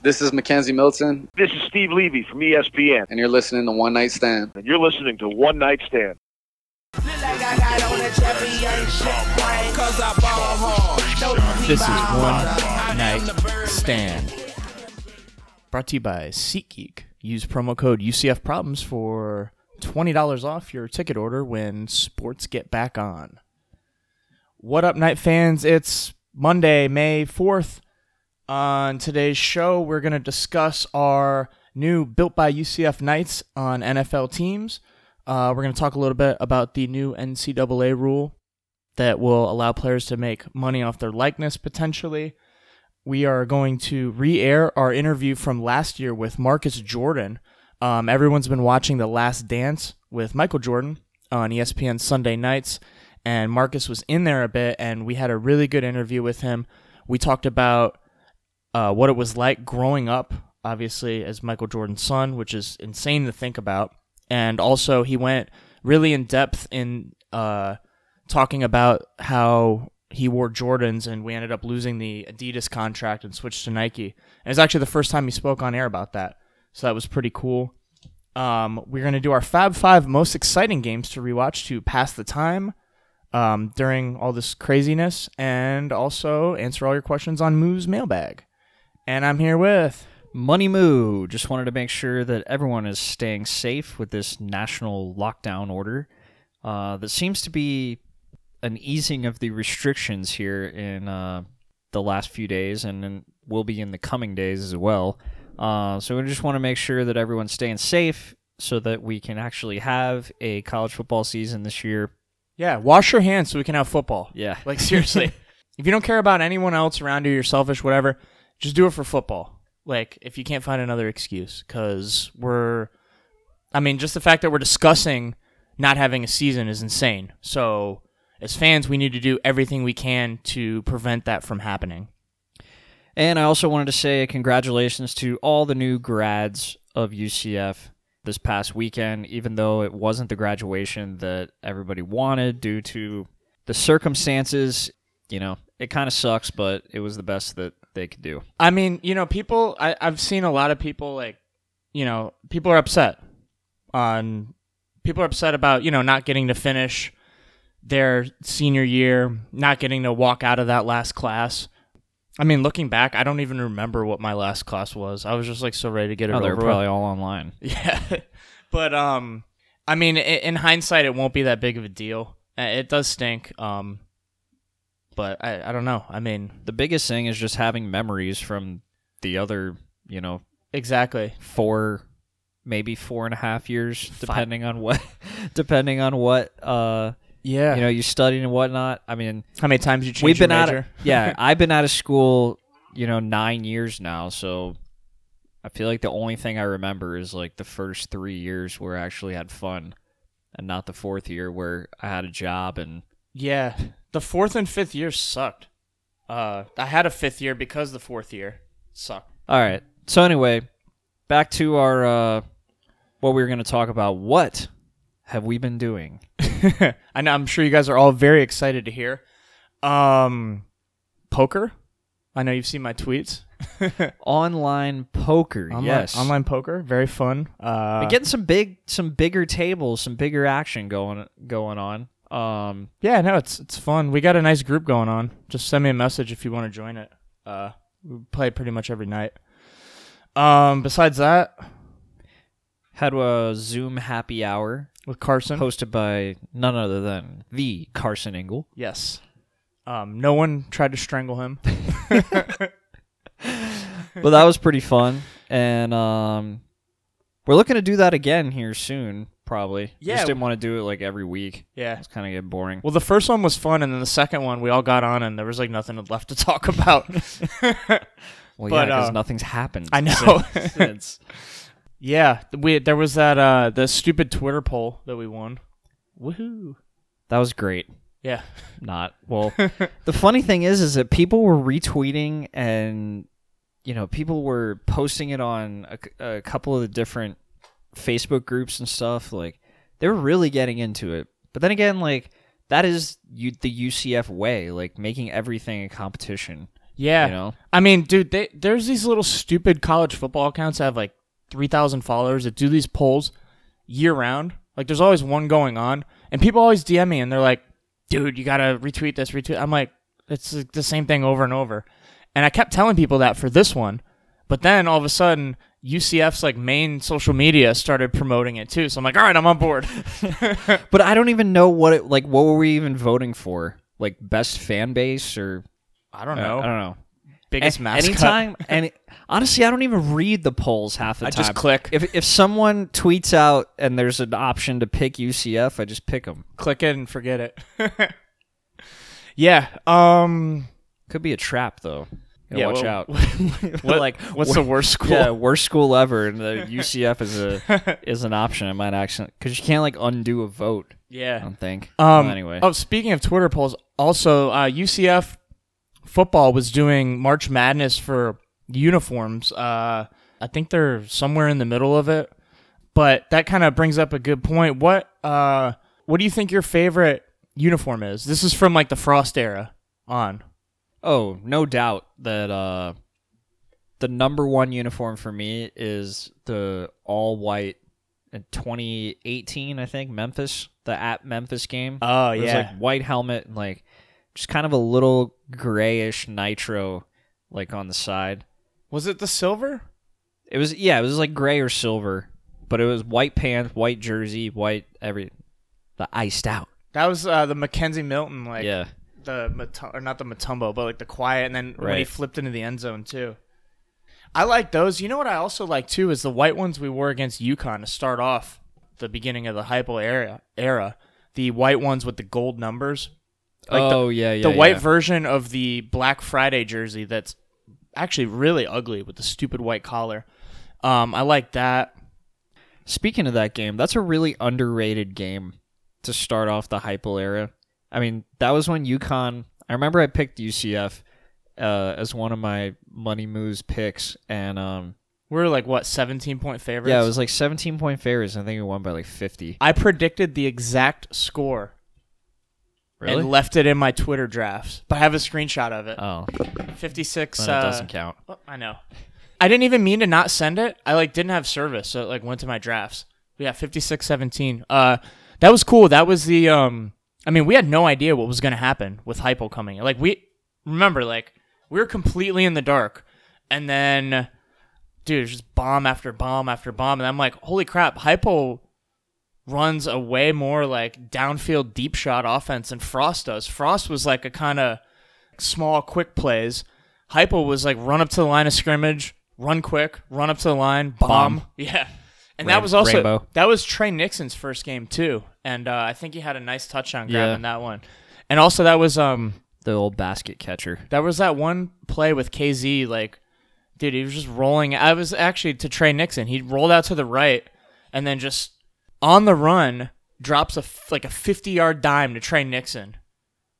This is Mackenzie Milton, This is Steve Levy from ESPN, and you're listening to One Knight Stand. and you're listening to One Night Stand. This is One Night Stand. Brought to you by SeatGeek. Use promo code UCF Problems for $20 off your ticket order when sports get back on. What up, Night fans? It's Monday, May 4th. On today's show, we're going to discuss our new Built by UCF Knights on NFL teams. Uh, we're going to talk a little bit about the new NCAA rule that will allow players to make money off their likeness potentially. We are going to re air our interview from last year with Marcus Jordan. Um, everyone's been watching The Last Dance with Michael Jordan on ESPN Sunday nights, and Marcus was in there a bit, and we had a really good interview with him. We talked about uh, what it was like growing up, obviously, as Michael Jordan's son, which is insane to think about. And also, he went really in depth in uh, talking about how he wore Jordans and we ended up losing the Adidas contract and switched to Nike. And it was actually the first time he spoke on air about that. So that was pretty cool. Um, we're going to do our Fab Five most exciting games to rewatch to pass the time um, during all this craziness and also answer all your questions on Moo's mailbag. And I'm here with. Money Moo just wanted to make sure that everyone is staying safe with this national lockdown order. Uh, that seems to be an easing of the restrictions here in uh, the last few days, and will be in the coming days as well. Uh, so we just want to make sure that everyone's staying safe, so that we can actually have a college football season this year. Yeah, wash your hands so we can have football. Yeah, Like seriously, if you don't care about anyone else around you, you're selfish, whatever. Just do it for football. Like if you can't find another excuse, because we're, I mean, just the fact that we're discussing not having a season is insane. So as fans, we need to do everything we can to prevent that from happening. And I also wanted to say congratulations to all the new grads of UCF this past weekend, even though it wasn't the graduation that everybody wanted due to the circumstances. You know, it kind of sucks, but it was the best that they could do. I mean, you know, people. I, I've seen a lot of people like, you know, people are upset on. People are upset about you know not getting to finish their senior year, not getting to walk out of that last class. I mean, looking back, I don't even remember what my last class was. I was just like so ready to get it Oh, they over. were with. probably all online. Yeah, but um, I mean, in hindsight, it won't be that big of a deal. It does stink. Um, but I, I don't know. I mean, The biggest thing is just having memories from the other, you know, exactly. four, maybe four and a half years, depending on what, depending on what, uh, Yeah. you know, you studied and whatnot. I mean, How many times you changed we've been your out of yeah i've been out of school you know nine years now so i feel like the only thing i remember is like the first three years where i actually had fun and not the fourth year where i had a job and yeah, the fourth and fifth years sucked. Uh, I had a fifth year because the fourth year sucked. all right so anyway back to our uh what we were going to talk about what have we been doing I know. I'm sure you guys are all very excited to hear. Um, poker. I know you've seen my tweets. online poker Online, yes online poker, very fun. Uh, getting some big some bigger tables some bigger action going going on um yeah, no, it's it's fun. We got a nice group going on. Just send me a message if you want to join it. Uh, we play pretty much every night. Um, besides that, had a zoom happy hour with Carson, hosted by none other than the Carson Engel. yes. Um, no one tried to strangle him. But that was pretty fun, and um, we're looking to do that again here soon. Probably. Yeah. Just didn't want to do it like every week. Yeah. It's kind of getting boring. Well, the first one was fun, and then the second one we all got on, and there was like nothing left to talk about. Well, but, yeah, because uh, nothing's happened. I know. since- since. yeah, we there was that uh the stupid Twitter poll that we won. Woohoo! That was great. Yeah, Not well. the funny thing is, is that people were retweeting and you know people were posting it on a, c- a couple of the different Facebook groups and stuff. Like they were really getting into it. But then again, like that is you, the UCF way, like making everything a competition. Yeah. You know? I mean, dude, they, there's these little stupid college football accounts that have like 3,000 followers that do these polls year round. Like, there's always one going on, and people always DM me and they're like, dude, you gotta retweet this, retweet. I'm like, it's like the same thing over and over. And I kept telling people that for this one, but then all of a sudden, UCF's like main social media started promoting it too. So I'm like, all right, I'm on board. But I don't even know what it like. What were we even voting for? Like best fan base or I don't know. I don't know. Biggest A- mascot. Anytime, any honestly, I don't even read the polls half the I time. just click. If if someone tweets out and there's an option to pick UCF, I just pick them. Click it and forget it. yeah. Um. Could be a trap though. Yeah. watch what- out. What, like what's the worst school? yeah, worst school ever, and the UCF is a is an option. I might actually because you can't like undo a vote. Yeah, I don't think. Um, Well, anyway, Oh, speaking of Twitter polls, also uh, UCF football was doing March Madness for uniforms. Uh, I think they're somewhere in the middle of it, but that kind of brings up a good point. What uh, what do you think your favorite uniform is? This is from like the Frost era on. Oh, no doubt that uh, the number one uniform for me is the all white in 2018, I think Memphis, the at Memphis game. Oh It was like white helmet and like just kind of a little grayish nitro like on the side. was it the silver? It was yeah, it was like gray or silver, but it was white pants, white jersey, white every the iced out. That was uh, the Mackenzie Milton like yeah. The or not the Mutombo, but like the quiet, and then when he Right. flipped into the end zone too. I like those. You know what I also like too is the white ones we wore against UConn to start off the beginning of the Heupel era. Era, the white ones with the gold numbers. Like the- oh yeah, yeah. the white yeah. version of the Black Friday jersey that's actually really ugly with the stupid white collar. Um, I like that. Speaking of that game, that's a really underrated game to start off the Heupel era. I mean, that was when UConn. I remember I picked UCF uh, as one of my money moves picks, and um, We We're like what seventeen point favorites. yeah, it was like 17 point favorites. and I think we won by like 50. I predicted the exact score Really? and left it in my Twitter drafts, but I have a screenshot of it. oh, 56. then uh, doesn't count. oh, I know. I didn't even mean to not send it. I like didn't have service, so it like went to my drafts. But yeah, 56-17. Uh, that was cool. That was the um. I mean, we had no idea what was gonna happen with Heupel coming. Like we remember, like we were completely in the dark, and then, dude, just bomb after bomb after bomb, and I'm like, holy crap, Heupel runs a way more like downfield deep shot offense than Frost does. Frost was like a kind of small quick plays. Heupel was like run up to the line of scrimmage, run quick, run up to the line, bomb. Bomb. Yeah. And Rain- that was also rainbow. that was Trey Nixon's first game too, and uh, I think he had a nice touchdown grab Yeah. in that one. And also that was um The old basket catcher. that was that one play with KZ like dude he was just rolling I was actually to Trey Nixon he rolled out to the right and then just on the run drops a f- like a 50 yard dime to Trey Nixon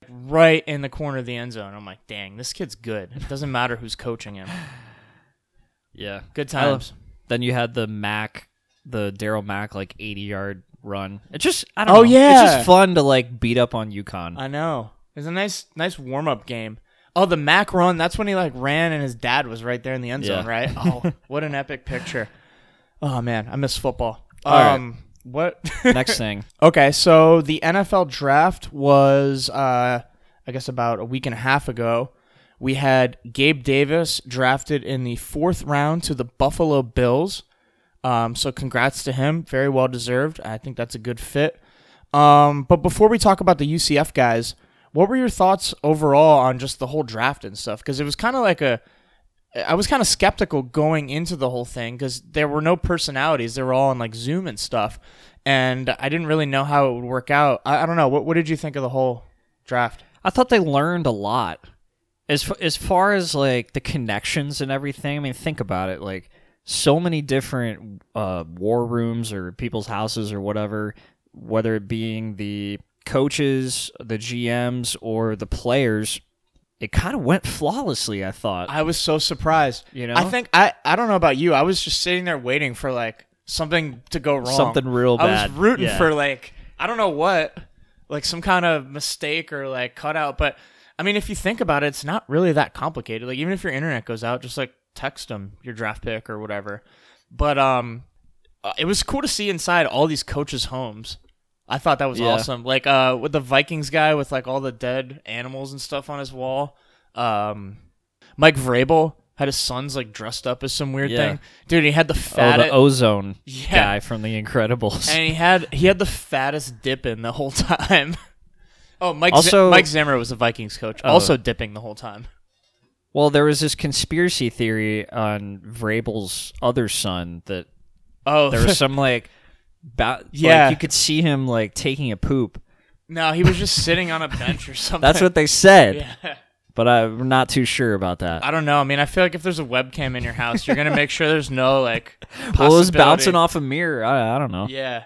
right in the corner of the end zone I'm like dang this kid's good it doesn't matter who's coaching him Yeah. good times Then you had the Mac, the Darriel Mack like 80 yard run. It's just I don't Oh, know. yeah. It's just fun to like beat up on UConn. I know it was a nice nice warm up game oh the Mac run that's when he like ran and his dad was right there in the end zone Yeah. right oh what an epic picture oh man I miss football All right. um what Next thing. Okay, so the NFL draft was, uh, I guess, about a week and a half ago. We had Gabe Davis drafted in the fourth round to the Buffalo Bills. Um, so congrats to him. Very well deserved. I think that's a good fit. Um, but before we talk about the UCF guys, what were your thoughts overall on just the whole draft and stuff? Because it was kind of like a, I was kind of skeptical going into the whole thing because there were no personalities. They were all on like Zoom and stuff, and I didn't really know how it would work out. I, I don't know. What What did you think of the whole draft? I thought they learned a lot. As f- as far as like the connections and everything, I mean, think about it. Like so many different uh, war rooms or people's houses or whatever, whether it being the coaches, the GMs, or the players, it kind of went flawlessly. I thought. I was so surprised. You know? I think I I don't know about you. I was just sitting there waiting for like something to go wrong. Something real bad. I was rooting Yeah. for like I don't know what, like some kind of mistake or like cutout. But I mean, if you think about it, it's not really that complicated. Like even if your internet goes out, just like text them your draft pick or whatever. But um, uh, it was cool to see inside all these coaches' homes. I thought that was Yeah. awesome. Like uh, with the Vikings guy with like all the dead animals and stuff on his wall. Um, Mike Vrabel had his sons like dressed up as some weird Yeah. thing. Dude, he had the Oh, fattest the Frozone Yeah. guy from The Incredibles. and he had he had the fattest dipping the whole time. oh, Mike Also- Z- Mike Zimmer was the Vikings coach, Oh. also dipping the whole time. Well, there was this conspiracy theory on Vrabel's other son that Oh, there was some like, ba- Yeah. like you could see him like taking a poop. no, he was just sitting on a bench or something. That's what they said, Yeah. but I'm not too sure about that. I don't know. I mean, I feel like if there's a webcam in your house, you're gonna make sure there's no like. well, it was bouncing off a mirror. I, I don't know. Yeah.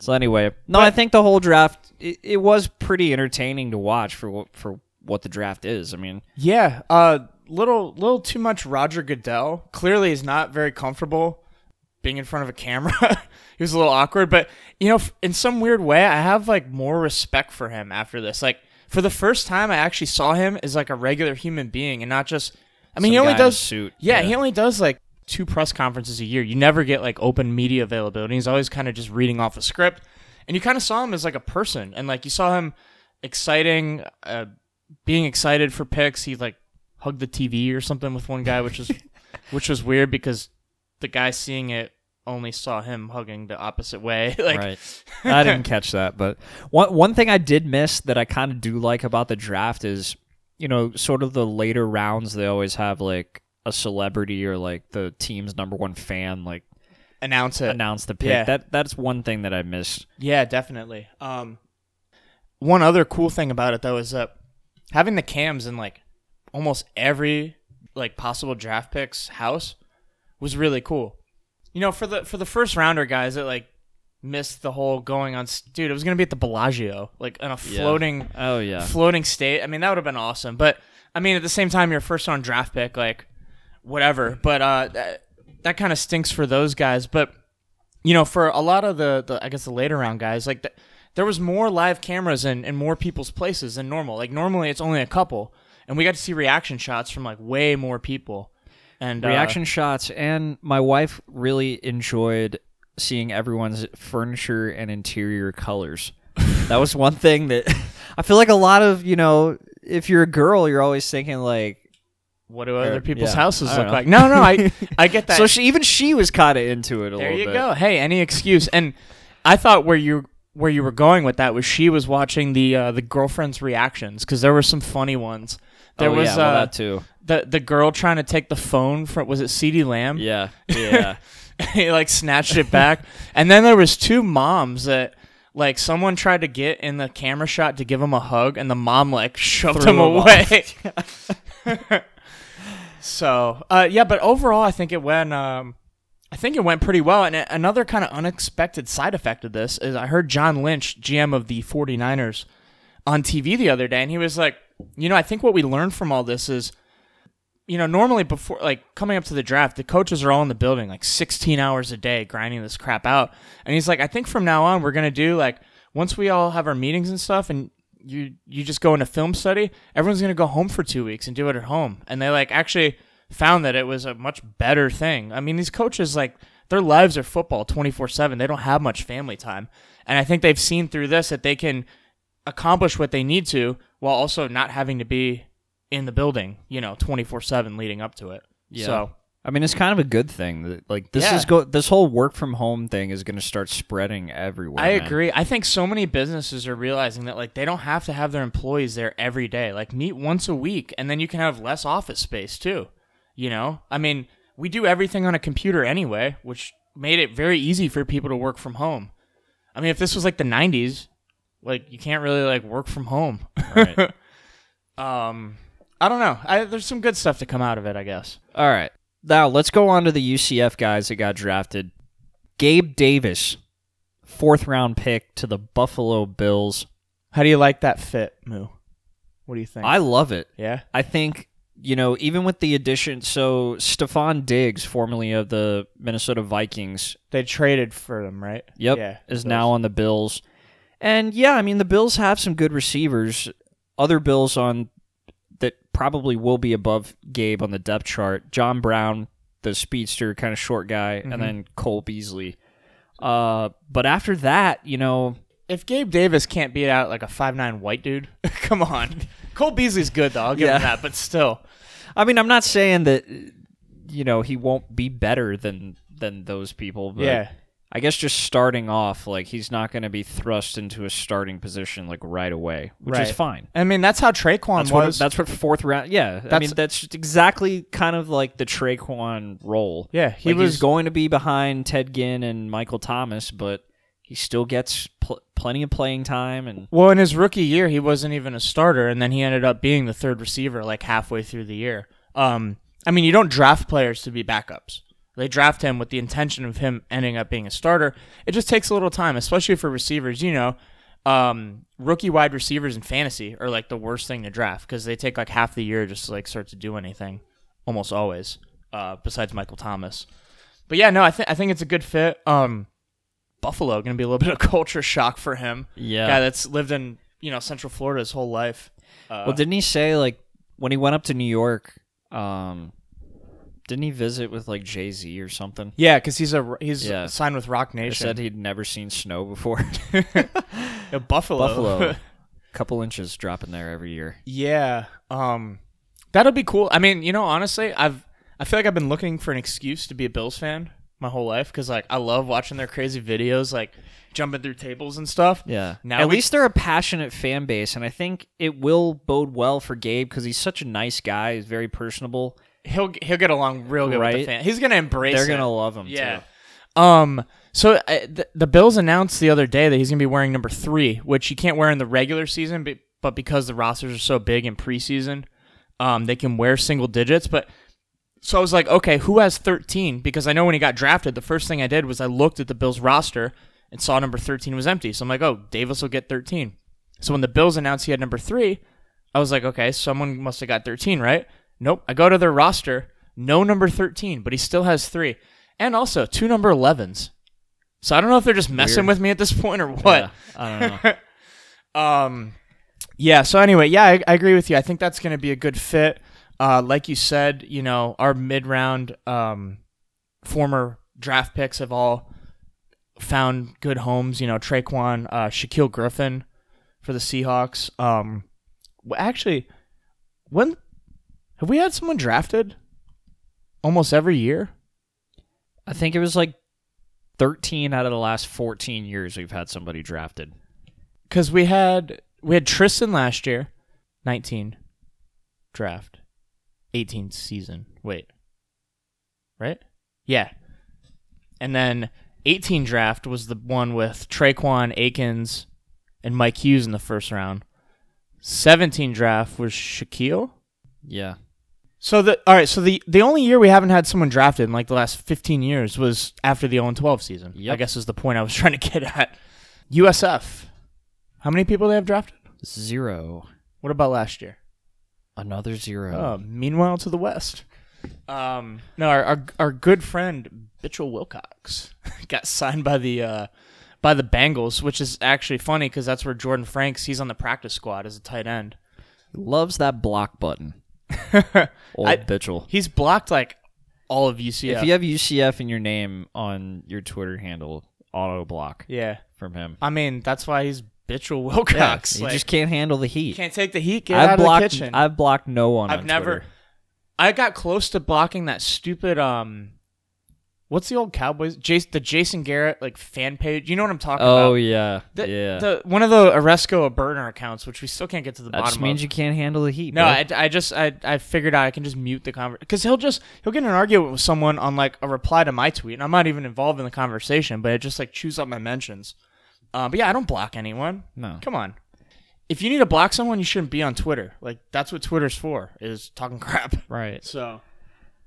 So anyway, no, I think the whole draft it, it was pretty entertaining to watch for for what the draft is. I mean, Yeah. Uh, little little too much Roger Goodell. Clearly, is not very comfortable being in front of a camera. he was a little awkward, but you know, in some weird way, I have like more respect for him after this. Like for the first time, I actually saw him as like a regular human being and not just. I mean, Some he only guy in a does suit. Yeah, Yeah. he only does like two press conferences a year. You never get like open media availability. He's always kind of just reading off a script, and you kind of saw him as like a person, and like you saw him exciting, uh, being excited for picks. He like hugged the TV or something with one guy, which was which was weird because the guy seeing it only saw him hugging the opposite way. like, right. I didn't catch that, but one one thing I did miss that I kind of do like about the draft is, you know, sort of the later rounds. They always have like a celebrity or like the team's number one fan like announce it. announce the pick. Yeah. That that's one thing that I missed. Yeah, definitely. Um, one other cool thing about it though is that having the cams in like almost every like possible draft picks house was really cool. You know, for the for the first rounder guys that like missed the whole going on. Dude, it was gonna be at the Bellagio, like in a floating Oh yeah. floating state. I mean, that would have been awesome. But I mean, at the same time, your first round draft pick, like whatever. But uh, that, that kind of stinks for those guys. But you know, for a lot of the, the I guess the later round guys, like th- there was more live cameras in, in more people's places than normal. Like normally, it's only a couple, and we got to see reaction shots from like way more people. And uh, reaction shots and my wife really enjoyed seeing everyone's furniture and interior colors that was one thing that i feel like a lot of you know if you're a girl you're always thinking like what do other people's yeah, houses look don't like? No, no, I I get that. so she, even she was kind of into it a There little you go. Hey, any excuse. And I thought where you where you were going with that was she was watching the uh, the girlfriend's reactions because there were some funny ones. There oh, was yeah, well, uh, that too the the girl trying to take the phone from was it CeeDee Lamb? yeah yeah he like snatched it back, and then there was two moms that. Like someone tried to get in the camera shot to give him a hug, and the mom like shoved Threw him him away. so uh, yeah, but overall, I think it went. Um, I think it went pretty well. And another kind of unexpected side effect of this is I heard John Lynch, GM of the 49ers, on TV the other day, and he was like, you know, I think what we learned from all this is, you know, normally before, like, coming up to the draft, the coaches are all in the building, like 16 hours a day, grinding this crap out. And he's like, I think from now on, we're going to do, like, once we all have our meetings and stuff, and you you just go into film study, everyone's going to go home for two weeks and do it at home. And they, like, actually found that it was a much better thing. I mean, these coaches, like, their lives are football 24 7. They don't have much family time. And I think they've seen through this that they can accomplish what they need to while also not having to be in the building, you know, 24 7 leading up to it. Yeah. So, I mean, it's kind of a good thing that like this Yeah. is go this whole work from home thing is going to start spreading everywhere. I man. agree. I think so many businesses are realizing that like they don't have to have their employees there every day. Like meet once a week and then you can have less office space too. You know? I mean, we do everything on a computer anyway, which made it very easy for people to work from home. I mean, if this was like the 90s, like you can't really like work from home. Right. um I don't know. I, there's some good stuff to come out of it, I guess. All right. Now let's go on to the UCF guys that got drafted. Gabe Davis, fourth round pick to the Buffalo Bills. How do you like that fit, Moo? What do you think? I love it. yeah. I think you know even with the addition, so Stefon Diggs, formerly of the Minnesota Vikings, They traded for them, right? Yep, Yeah. is now on the Bills. And yeah, I mean the Bills have some good receivers. Other Bills on that probably will be above Gabe on the depth chart. John Brown, the speedster, kind of short guy, Mhm. and then Cole Beasley. Uh, but after that, you know, If Gabe Davis can't beat out like a five nine white dude, come on. Cole Beasley's good though. I'll give Yeah. him that, but still. I mean, I'm not saying that you know he won't be better than than those people, but Yeah. I guess just starting off, like he's not going to be thrust into a starting position like right away, which is fine. I mean, that's how Tre'Quan That's what was. that's what fourth round. Yeah, I mean that's just exactly kind of like the Tre'Quan role. yeah, he was was going to be behind Ted Ginn and Michael Thomas, but he still gets pl- plenty of playing time. And Well, in his rookie year, he wasn't even a starter, and then he ended up being the third receiver like halfway through the year. Um, I mean, you don't draft players to be backups. They draft him with the intention of him ending up being a starter. It just takes a little time, especially for receivers. You know, um, rookie wide receivers in fantasy are like the worst thing to draft because they take like half the year just to like start to do anything, almost always. Uh, besides Michael Thomas, but yeah, no, I think I think it's a good fit. Um, Buffalo going to be a little bit of culture shock for him yeah, guy that's lived in you know Central Florida his whole life. Uh, well, didn't he say like when he went up to New York? Um, didn't he visit with like Jay Z or something? yeah, because he's a he's Yeah. signed with Roc They Nation. said he'd never seen snow before. Yeah, Buffalo. Buffalo, couple inches dropping there every year. yeah, um, that'll be cool. I mean, you know, honestly, I've I feel like I've been looking for an excuse to be a Bills fan my whole life because like I love watching their crazy videos, like jumping through tables and stuff. Yeah. Now At we- least they're a passionate fan base, and I think it will bode well for Gabe because he's such a nice guy. He's very personable. He'll he'll get along real good with the Right. fan. He's gonna embrace. They're it. gonna love him. Yeah. Too. Um. So uh, the, the Bills announced the other day that he's gonna be wearing number three, which he can't wear in the regular season, but, but because the rosters are so big in preseason, um, they can wear single digits. But so I was like, okay, who has thirteen? Because I know when he got drafted, the first thing I did was I looked at the Bills roster and saw number thirteen was empty. So I'm like, oh, Davis will get thirteen. So when the Bills announced he had number three, I was like, okay, someone must have got thirteen, right? Nope. I go to their roster, no number thirteen, but he still has three, and also two number elevens. So I don't know if they're just messing Weird. with me at this point or what. Yeah, I don't know. Um, yeah. So anyway, yeah, I, I agree with you. I think that's going to be a good fit. Uh, like you said, you know, our mid-round um, former draft picks have all found good homes. You know, Tre'Quan, uh, Shaquill Griffin for the Seahawks. Um, actually, when have we had someone drafted almost every year? I think it was like 13 out of the last 14 years we've had somebody drafted. because we had we had Tristan last year, nineteen draft, eighteen season. Wait, right? Yeah, and then eighteen draft was the one with Tre'Quan Akins and Mike Hughes in the first round. Seventeen draft was Shaquill. Yeah. So the all right, so the the only year we haven't had someone drafted in like the last 15 years was after the 0 12 season. I guess is the point I was trying to get at. USF. How many people they have drafted? Zero. What about last year? Another zero. Oh, meanwhile to the west. Um, no, our our, our good friend Mitchell Wilcox got signed by the uh, by the Bengals, which is actually funny because that's where Jordan Franks he's on the practice squad as a tight end. Loves that block button. Old I- Bitchel. He's blocked like all of UCF. If you have UCF in your name on your Twitter handle, auto block yeah, from him. I mean that's why he's Mitchell Yeah, Wilcox. he Like, just can't handle the heat. can't take the heat. Get I've out blocked. of the kitchen. I've blocked no one. I've on never. Twitter. I got close to blocking that stupid um. What's the old Cowboys? Jason, the Jason Garrett like fan page. You know what I'm talking Oh about? Oh yeah, The, yeah. The one of the Oresco burner accounts, which we still can't get to the that bottom just means of. you can't handle the heat. no. I, I just I, I figured out I can just mute the conversation because he'll just he'll get in an argument with someone on like a reply to my tweet, and I'm not even involved in the conversation, but it just like chews up my mentions. Uh, but yeah, I don't block anyone. no. Come on. If you need to block someone, you shouldn't be on Twitter. Like that's what Twitter's for, is talking crap. Right. So,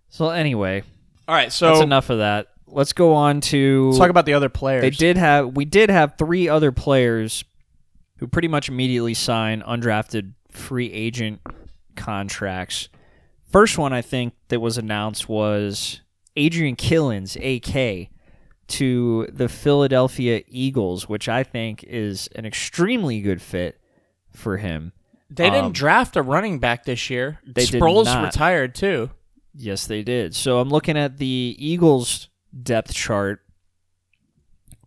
So anyway, all right. So that's enough of that. Let's go on to. let's talk about the other players. They did have. We did have three other players who pretty much immediately signed undrafted free agent contracts. First one I think that was announced was Adrian Killens, AK, to the Philadelphia Eagles, which I think is an extremely good fit for him. They didn't Um, draft a running back this year. They did Sproles retired too. Yes, they did. So I'm looking at the Eagles depth chart.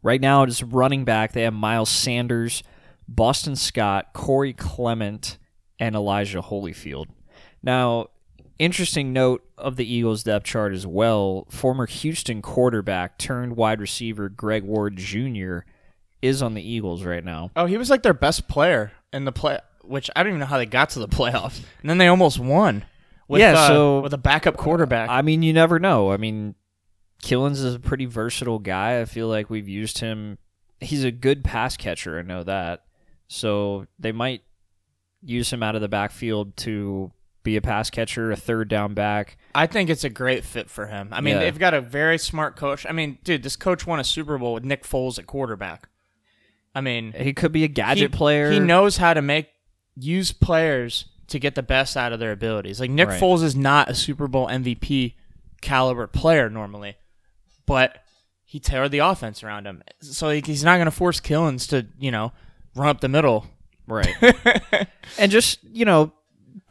Right now, it's running back. They have Miles Sanders, Boston Scott, Corey Clement, and Elijah Holyfield. Now, interesting note of the Eagles depth chart as well former Houston quarterback turned wide receiver Greg Ward Jr. is on the Eagles right now. Oh, he was like their best player in the play, which I don't even know how they got to the playoffs. And then they almost won. With, Yeah, uh, so- with a backup quarterback. I mean, you never know. I mean, Killens is a pretty versatile guy. I feel like we've used him. He's a good pass catcher. I know that. So they might use him out of the backfield to be a pass catcher, a third down back. I think it's a great fit for him. I mean, Yeah. they've got a very smart coach. I mean, dude, this coach won a Super Bowl with Nick Foles at quarterback. I mean, He could be a gadget he, player. He knows how to make use players to get the best out of their abilities. Like Nick Right. Foles is not a Super Bowl MVP caliber player normally, but he tailored the offense around him. So he- he's not going to force Killens to, you know, run up the middle. Right. and just, you know,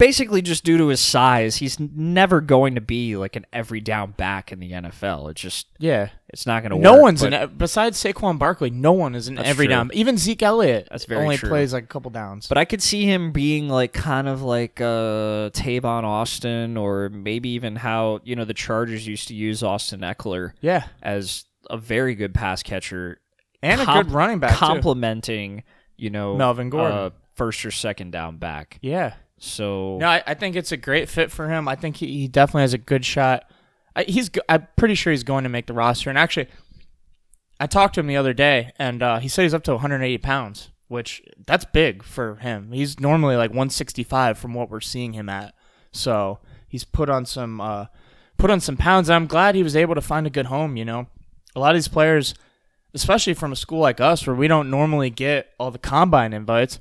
basically just due to his size, he's never going to be like an every down back in the NFL. It's just, Yeah. it's not going to work. No one's an besides Saquon Barkley. No one is an every true. down. Even Zeke Elliott That's very true, only true. plays like a couple downs. But I could see him being like kind of like uh, Tavon Austin, or maybe even how you know the Chargers used to use Austin Ekeler yeah, as a very good pass catcher, and a good running back complementing you know Melvin Gordon. uh, first or second down back. Yeah. So No, I, I think it's a great fit for him. I think he, he definitely has a good shot. I, he's I'm pretty sure he's going to make the roster. And actually, I talked to him the other day, and uh, he said he's up to 180 pounds, which that's big for him. He's normally like 165 from what we're seeing him at. So he's put on some uh, put on some pounds. I'm glad he was able to find a good home. You know, a lot of these players, especially from a school like us where we don't normally get all the combine invites,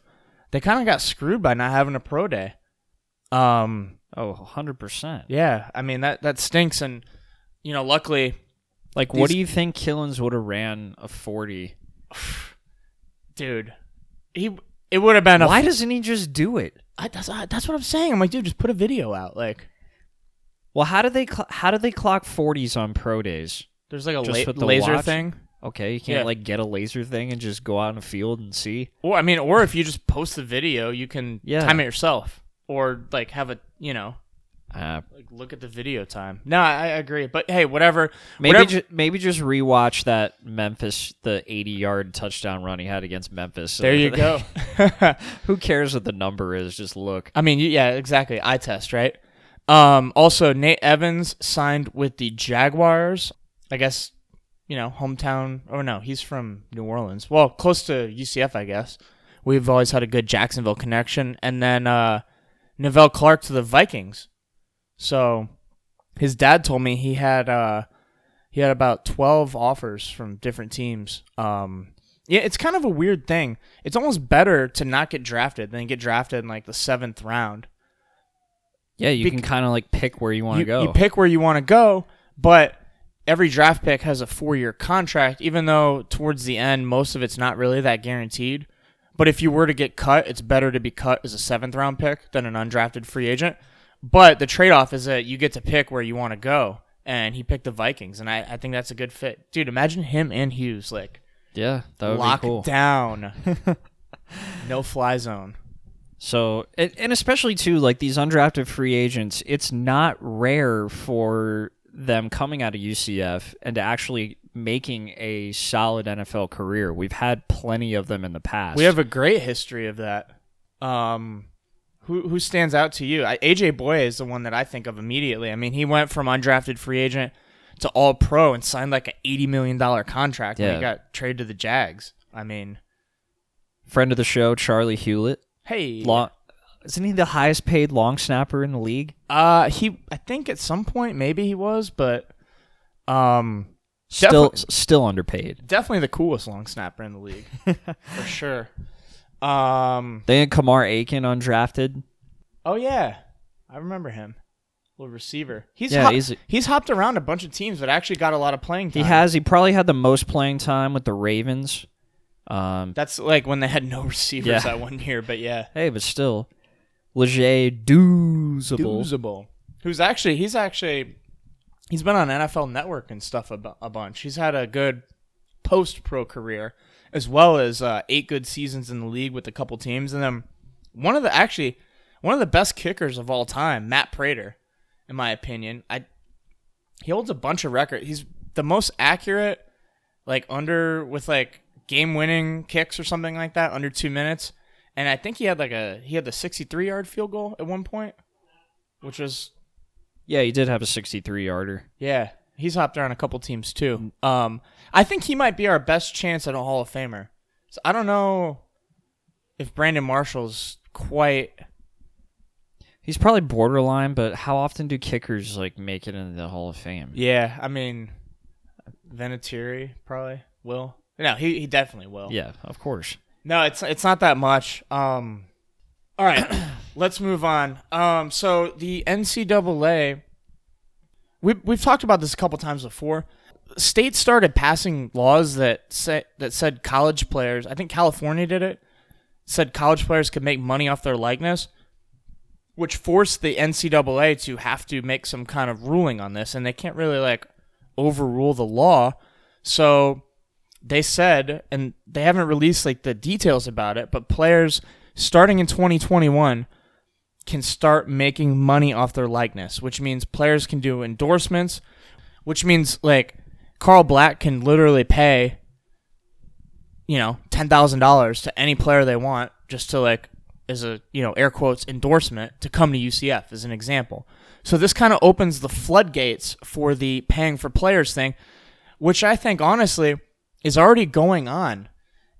they kind of got screwed by not having a pro day. Um, oh, 100 percent. yeah, I mean that that stinks, and you know, luckily, Like, what These- do you think Killens would have ran a 40? dude, he it would have been a. Why doesn't he just do it? I, that's that's what I'm saying. I'm like, dude, just put a video out. Like, Well, how do they cl- how do they clock 40s on pro days? there's like a la- laser watch? thing. Okay, you can't Yeah. like get a laser thing and just go out in the field and see. Or I mean, or if you just post the video, you can Yeah. time it yourself, or like have a you know Uh, like look at the video time. No, I, I agree, but hey, whatever. maybe whatever, ju- maybe just rewatch that Memphis the 80 yard touchdown run he had against Memphis. there you go. Who cares what the number is? Just look. I mean, yeah, exactly. Eye test, right? Um, also, Nate Evans signed with the Jaguars. I guess, you know, hometown. Oh no, he's from New Orleans. Well, close to UCF, I guess. We've always had a good Jacksonville connection, and then uh, Nevelle Clarke to the Vikings. So, his dad told me he had uh, he had about twelve offers from different teams. Um, yeah, it's kind of a weird thing. It's almost better to not get drafted than get drafted in like the seventh round. Yeah, you Bec- can kind of like pick where you want to go. you pick where you want to go, but every draft pick has a four year contract, even though towards the end, most of it's not really that guaranteed. But if you were to get cut, it's better to be cut as a seventh round pick than an undrafted free agent. But the trade off is that you get to pick where you want to go. And he picked the Vikings, and I, I think that's a good fit. Dude, imagine him and Hughes like yeah, that would lock be cool. down. no fly zone. So, and, and especially too, like these undrafted free agents, it's not rare for them coming out of UCF and to actually making a solid NFL career. We've had plenty of them in the past. We have a great history of that. Um, who who stands out to you? I, AJ Bouye is the one that I think of immediately. I mean, he went from undrafted free agent to All Pro and signed like an eighty million dollar contract Yeah. he got traded to the Jags. I mean, friend of the show, Charley Hughlett. hey, Long, isn't he the highest paid long snapper in the league? uh, he I think at some point maybe he was, but um, Still, still underpaid. definitely the coolest long snapper in the league for sure. Um, They had Kamar Aiken undrafted. Oh yeah, I remember him. Little receiver. He's Yeah, hop- he's- he's hopped around a bunch of teams, but actually got a lot of playing time. He has. He probably had the most playing time with the Ravens. Um, That's like when they had no receivers Yeah. that one year, but yeah. hey, but still, Leger Douzable. Who's actually he's actually he's been on NFL Network and stuff a, a bunch. He's had a good post pro career as well as uh, eight good seasons in the league with a couple teams, and then one of the actually one of the best kickers of all time, Matt Prater, in my opinion. I he holds a bunch of records. He's the most accurate, like under with like game winning kicks or something like that under two minutes. And I think he had like a he had the sixty three yard field goal at one point, which was Yeah, he did have a 63 yarder. yeah. He's hopped around a couple teams too. Um, I think he might be our best chance at a Hall of Famer. So I don't know if Brandon Marshall's quite. He's probably borderline, but how often do kickers like make it into the Hall of Fame? Yeah, I mean, Vinatieri probably will. No, he he definitely will. Yeah, of course. No, it's it's not that much. Um, all right, let's move on. Um, so the NCAA, we we've talked about this a couple times before. States started passing laws that say that said college players. I think California did it. Said college players could make money off their likeness, which forced the NCAA to have to make some kind of ruling on this, and they can't really like overrule the law. So they said, and they haven't released like the details about it, but players starting in 2021 can start making money off their likeness, which means players can do endorsements, which means like Carl Black can literally pay, you know, ten thousand dollars to any player they want just to like as a you know air quotes endorsement to come to UCF as an example. So this kind of opens the floodgates for the paying for players thing, which I think honestly is already going on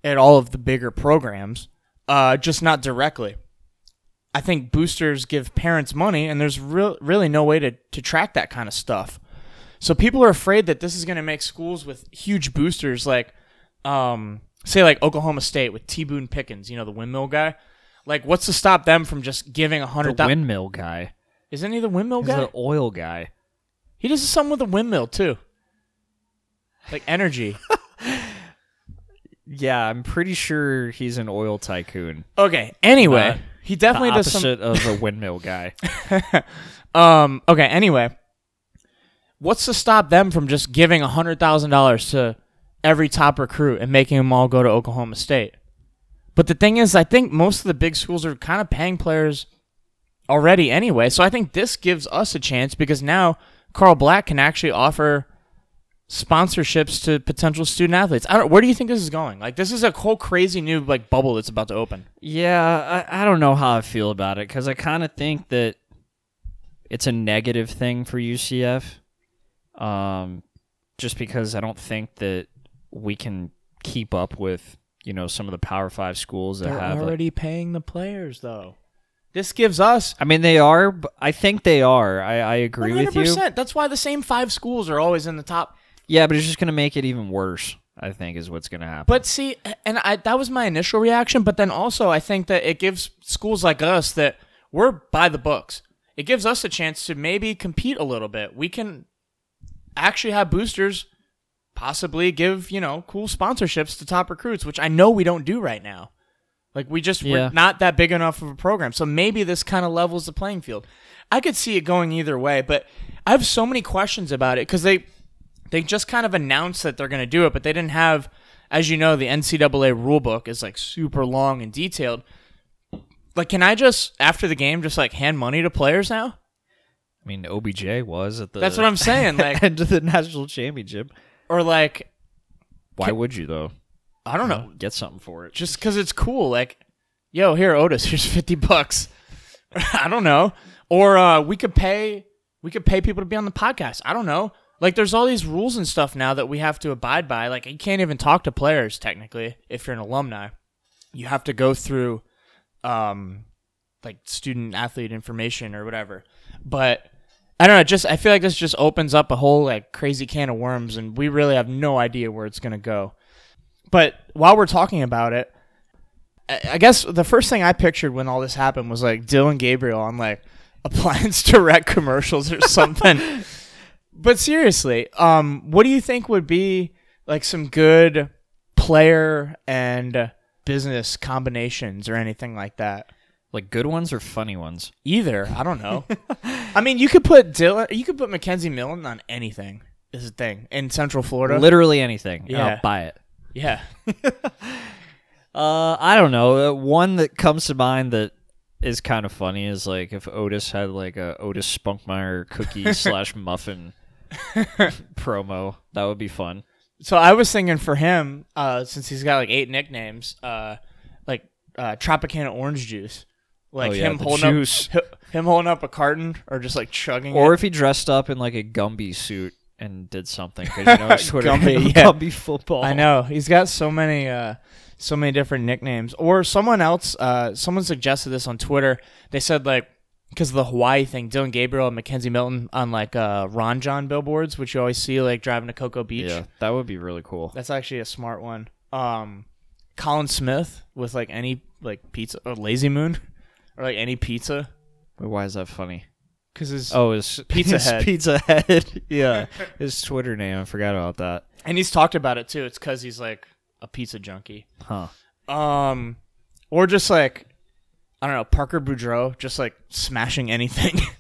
at all of the bigger programs, uh, just not directly. I think boosters give parents money, and there's real, really no way to, to track that kind of stuff. So people are afraid that this is going to make schools with huge boosters, like, um, say, like Oklahoma State with T. Boone Pickens, you know, the windmill guy. Like, what's to stop them from just giving a hundred? The windmill guy. Isn't he the windmill He's guy? the oil guy. He does something with a windmill too, like energy. Yeah, I'm pretty sure he's an oil tycoon. Okay. Anyway, Uh, he definitely the does some. opposite of a windmill guy. Um. Okay. Anyway, what's to stop them from just giving a hundred thousand dollars to every top recruit and making them all go to Oklahoma State? But the thing is, I think most of the big schools are kind of paying players already anyway. So I think this gives us a chance because now Carl Black can actually offer sponsorships to potential student athletes. I don't. Where do you think this is going? Like, this is a whole crazy new like bubble that's about to open. Yeah, I, I don't know how I feel about it because I kind of think that it's a negative thing for UCF. Um, just because I don't think that we can keep up with you know some of the Power Five schools that They're have. like- already paying the players though. This gives us I mean, they are. I think they are. I, I agree with you. That's why the same five schools are always in the top. Yeah, but it's just gonna make it even worse. I think is what's gonna happen. But see, and I that was my initial reaction, but then also I think that it gives schools like us that we're by the books. It gives us a chance to maybe compete a little bit. We can actually have boosters possibly give, you know, cool sponsorships to top recruits, which I know we don't do right now. Like we just Yeah. we're not that big enough of a program. So maybe this kind of levels the playing field. I could see it going either way, but I have so many questions about it because they they just kind of announced that they're going to do it, but they didn't have, as you know, the NCAA rulebook is like super long and detailed. Like, can I just after the game just like hand money to players now? I mean, OBJ was at the. That's what I'm saying. Like, end of the national championship. or like Why would you though? I don't know, Get something for it. just because it's cool. Like, yo, here, Otis, here's fifty bucks. I don't know, or uh, we could pay we could pay people to be on the podcast. I don't know. Like, there's all these rules and stuff now that we have to abide by. Like, you can't even talk to players technically if you're an alumni. You have to go through, um, like student athlete information or whatever. But I don't know. Just I feel like this just opens up a whole like crazy can of worms, and we really have no idea where it's gonna go. But while we're talking about it, I guess the first thing I pictured when all this happened was like Dillon Gabriel on like appliance direct commercials or something. but seriously, um, what do you think would be like some good player and business combinations or anything like that? Like good ones or funny ones? Either I don't know. I mean, you could put Dillon, you could put Mackenzie Milton on anything. Is the thing in Central Florida. Literally anything. Yeah. I'll buy it. yeah, Uh, I don't know. Uh, One that comes to mind that is kind of funny is like if Otis had like a Otis Spunkmeyer cookie slash muffin promo. That would be fun. So I was thinking for him, uh, since he's got like eight nicknames, uh, like uh, Tropicana orange juice, like Oh, yeah, him the holding juice. up him holding up a carton or just like chugging Or it. if he dressed up in like a Gumby suit and did something because you know Twitter Gumby, Gumby, yeah. football. I know he's got so many, uh, so many different nicknames. Or someone else, uh, someone suggested this on Twitter. They said like because of the Hawaii thing, Dillon Gabriel and McKenzie Milton on like uh, Ron Jon billboards, which you always see like driving to Cocoa Beach. Yeah, that would be really cool. That's actually a smart one. Um, Colin Smith with like any like pizza or Lazy Moon or like any pizza Wait, why is that funny? because his Oh, his Pizza his Head. Pizza Head. yeah, his Twitter name. I forgot about that. and he's talked about it too. It's because he's like a pizza junkie. Huh. Um, or just like I don't know Parker Boudreaux, just like smashing anything.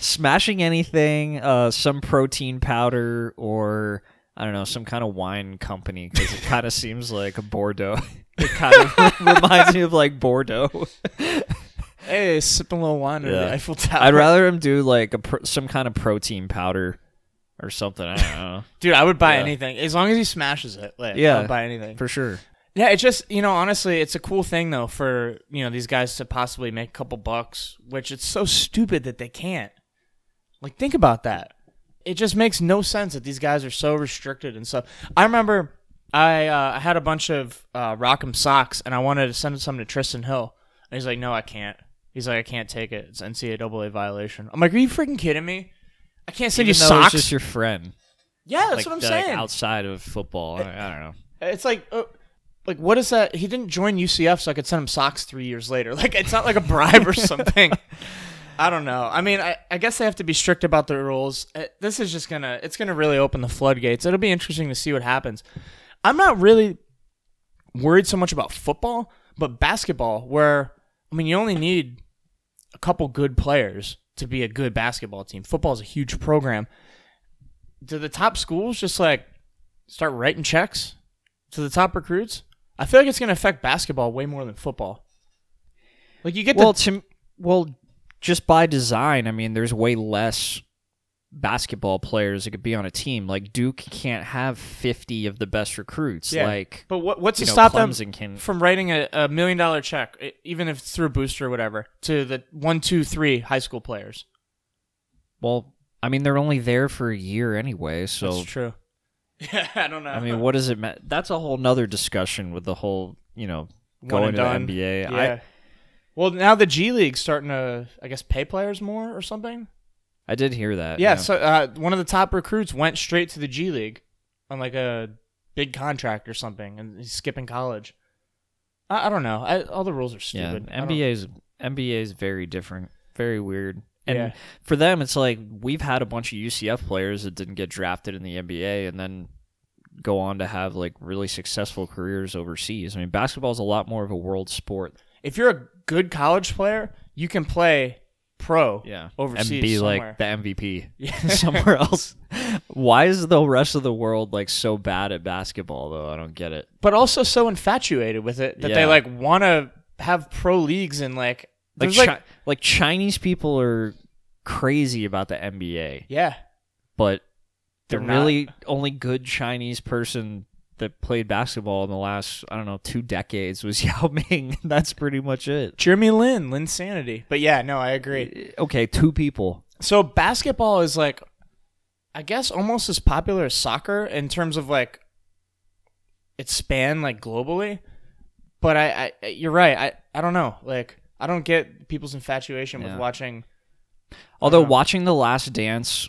Smashing anything, uh, some protein powder, or I don't know, some kind of wine company because it kind of seems like a Bordeaux. it kind of reminds me of like Bordeaux. hey, sipping a little wine Yeah. the Eiffel Tower. I'd rather him do like a pro- some kind of protein powder or something. I don't know. dude. I would buy Yeah. anything as long as he smashes it. Like, Yeah. I'll buy anything. For sure. Yeah, it's just you know honestly, it's a cool thing though for you know these guys to possibly make a couple bucks, which it's so stupid that they can't. Like think about that. It just makes no sense that these guys are so restricted and stuff. I remember I uh, I had a bunch of uh, Rock'em socks and I wanted to send some to Trysten Hill, and he's like, "No, I can't." He's like, "I can't take it. It's NCAA violation." I'm like, "Are you freaking kidding me? I can't send Even you socks." it's just your friend. yeah, that's like, what I'm the- like, saying. outside of football, I, I don't know. It's like, uh, like what is that? He didn't join UCF, so I could send him socks three years later. Like it's not like a bribe or something. I don't know. I mean, I, I guess they have to be strict about their rules. Uh, This is just gonna, it's gonna really open the floodgates. It'll be interesting to see what happens. I'm not really worried so much about football, but basketball, where I mean, you only need a couple good players to be a good basketball team. Football is a huge program. Do the top schools just like start writing checks to the top recruits? I feel like it's going to affect basketball way more than football. Like you get Well, the to well, just by design, I mean, there's way less basketball players that could be on a team. Like Duke can't have 50 of the best recruits. Yeah. Like but what, what's to know, stop them can. from writing a, a million dollar check, even if it's through a booster or whatever, to the one, two, three high school players? Well, I mean, they're only there for a year anyway. So That's true. Yeah, I don't know. I mean, what does it matter? That's a whole nother discussion with the whole, you know, going to done. the NBA. Yeah. I well, now the G League's starting to, I guess, pay players more or something. I did hear that. Yeah, so uh, one of the top recruits went straight to the G League on like a big contract or something, and he's skipping college. I, I don't know. I, all the rules are stupid. Don't- NBA's NBA is very different, very weird. And Yeah. for them, it's like we've had a bunch of UCF players that didn't get drafted in the NBA and then go on to have like really successful careers overseas. I mean, basketball is a lot more of a world sport. If you're a good college player, you can play pro. Yeah, Overseas and be somewhere. like the MVP Yeah. somewhere else. Why is the rest of the world like so bad at basketball though? I don't get it. but also so infatuated with it that they like want to have pro leagues and like Like, there's like, like Chinese people are crazy about the NBA. yeah, but the They're not. really only good Chinese person that played basketball in the last I don't know two decades was Yao Ming. That's pretty much it. Jeremy Lin, Lin Sanity. But yeah, no, I agree. Eh, okay, two people. So basketball is like, I guess, almost as popular as soccer in terms of like, its span like globally. But I, I you're right. I, I don't know. Like, I don't get people's infatuation with watching. Although watching The Last Dance,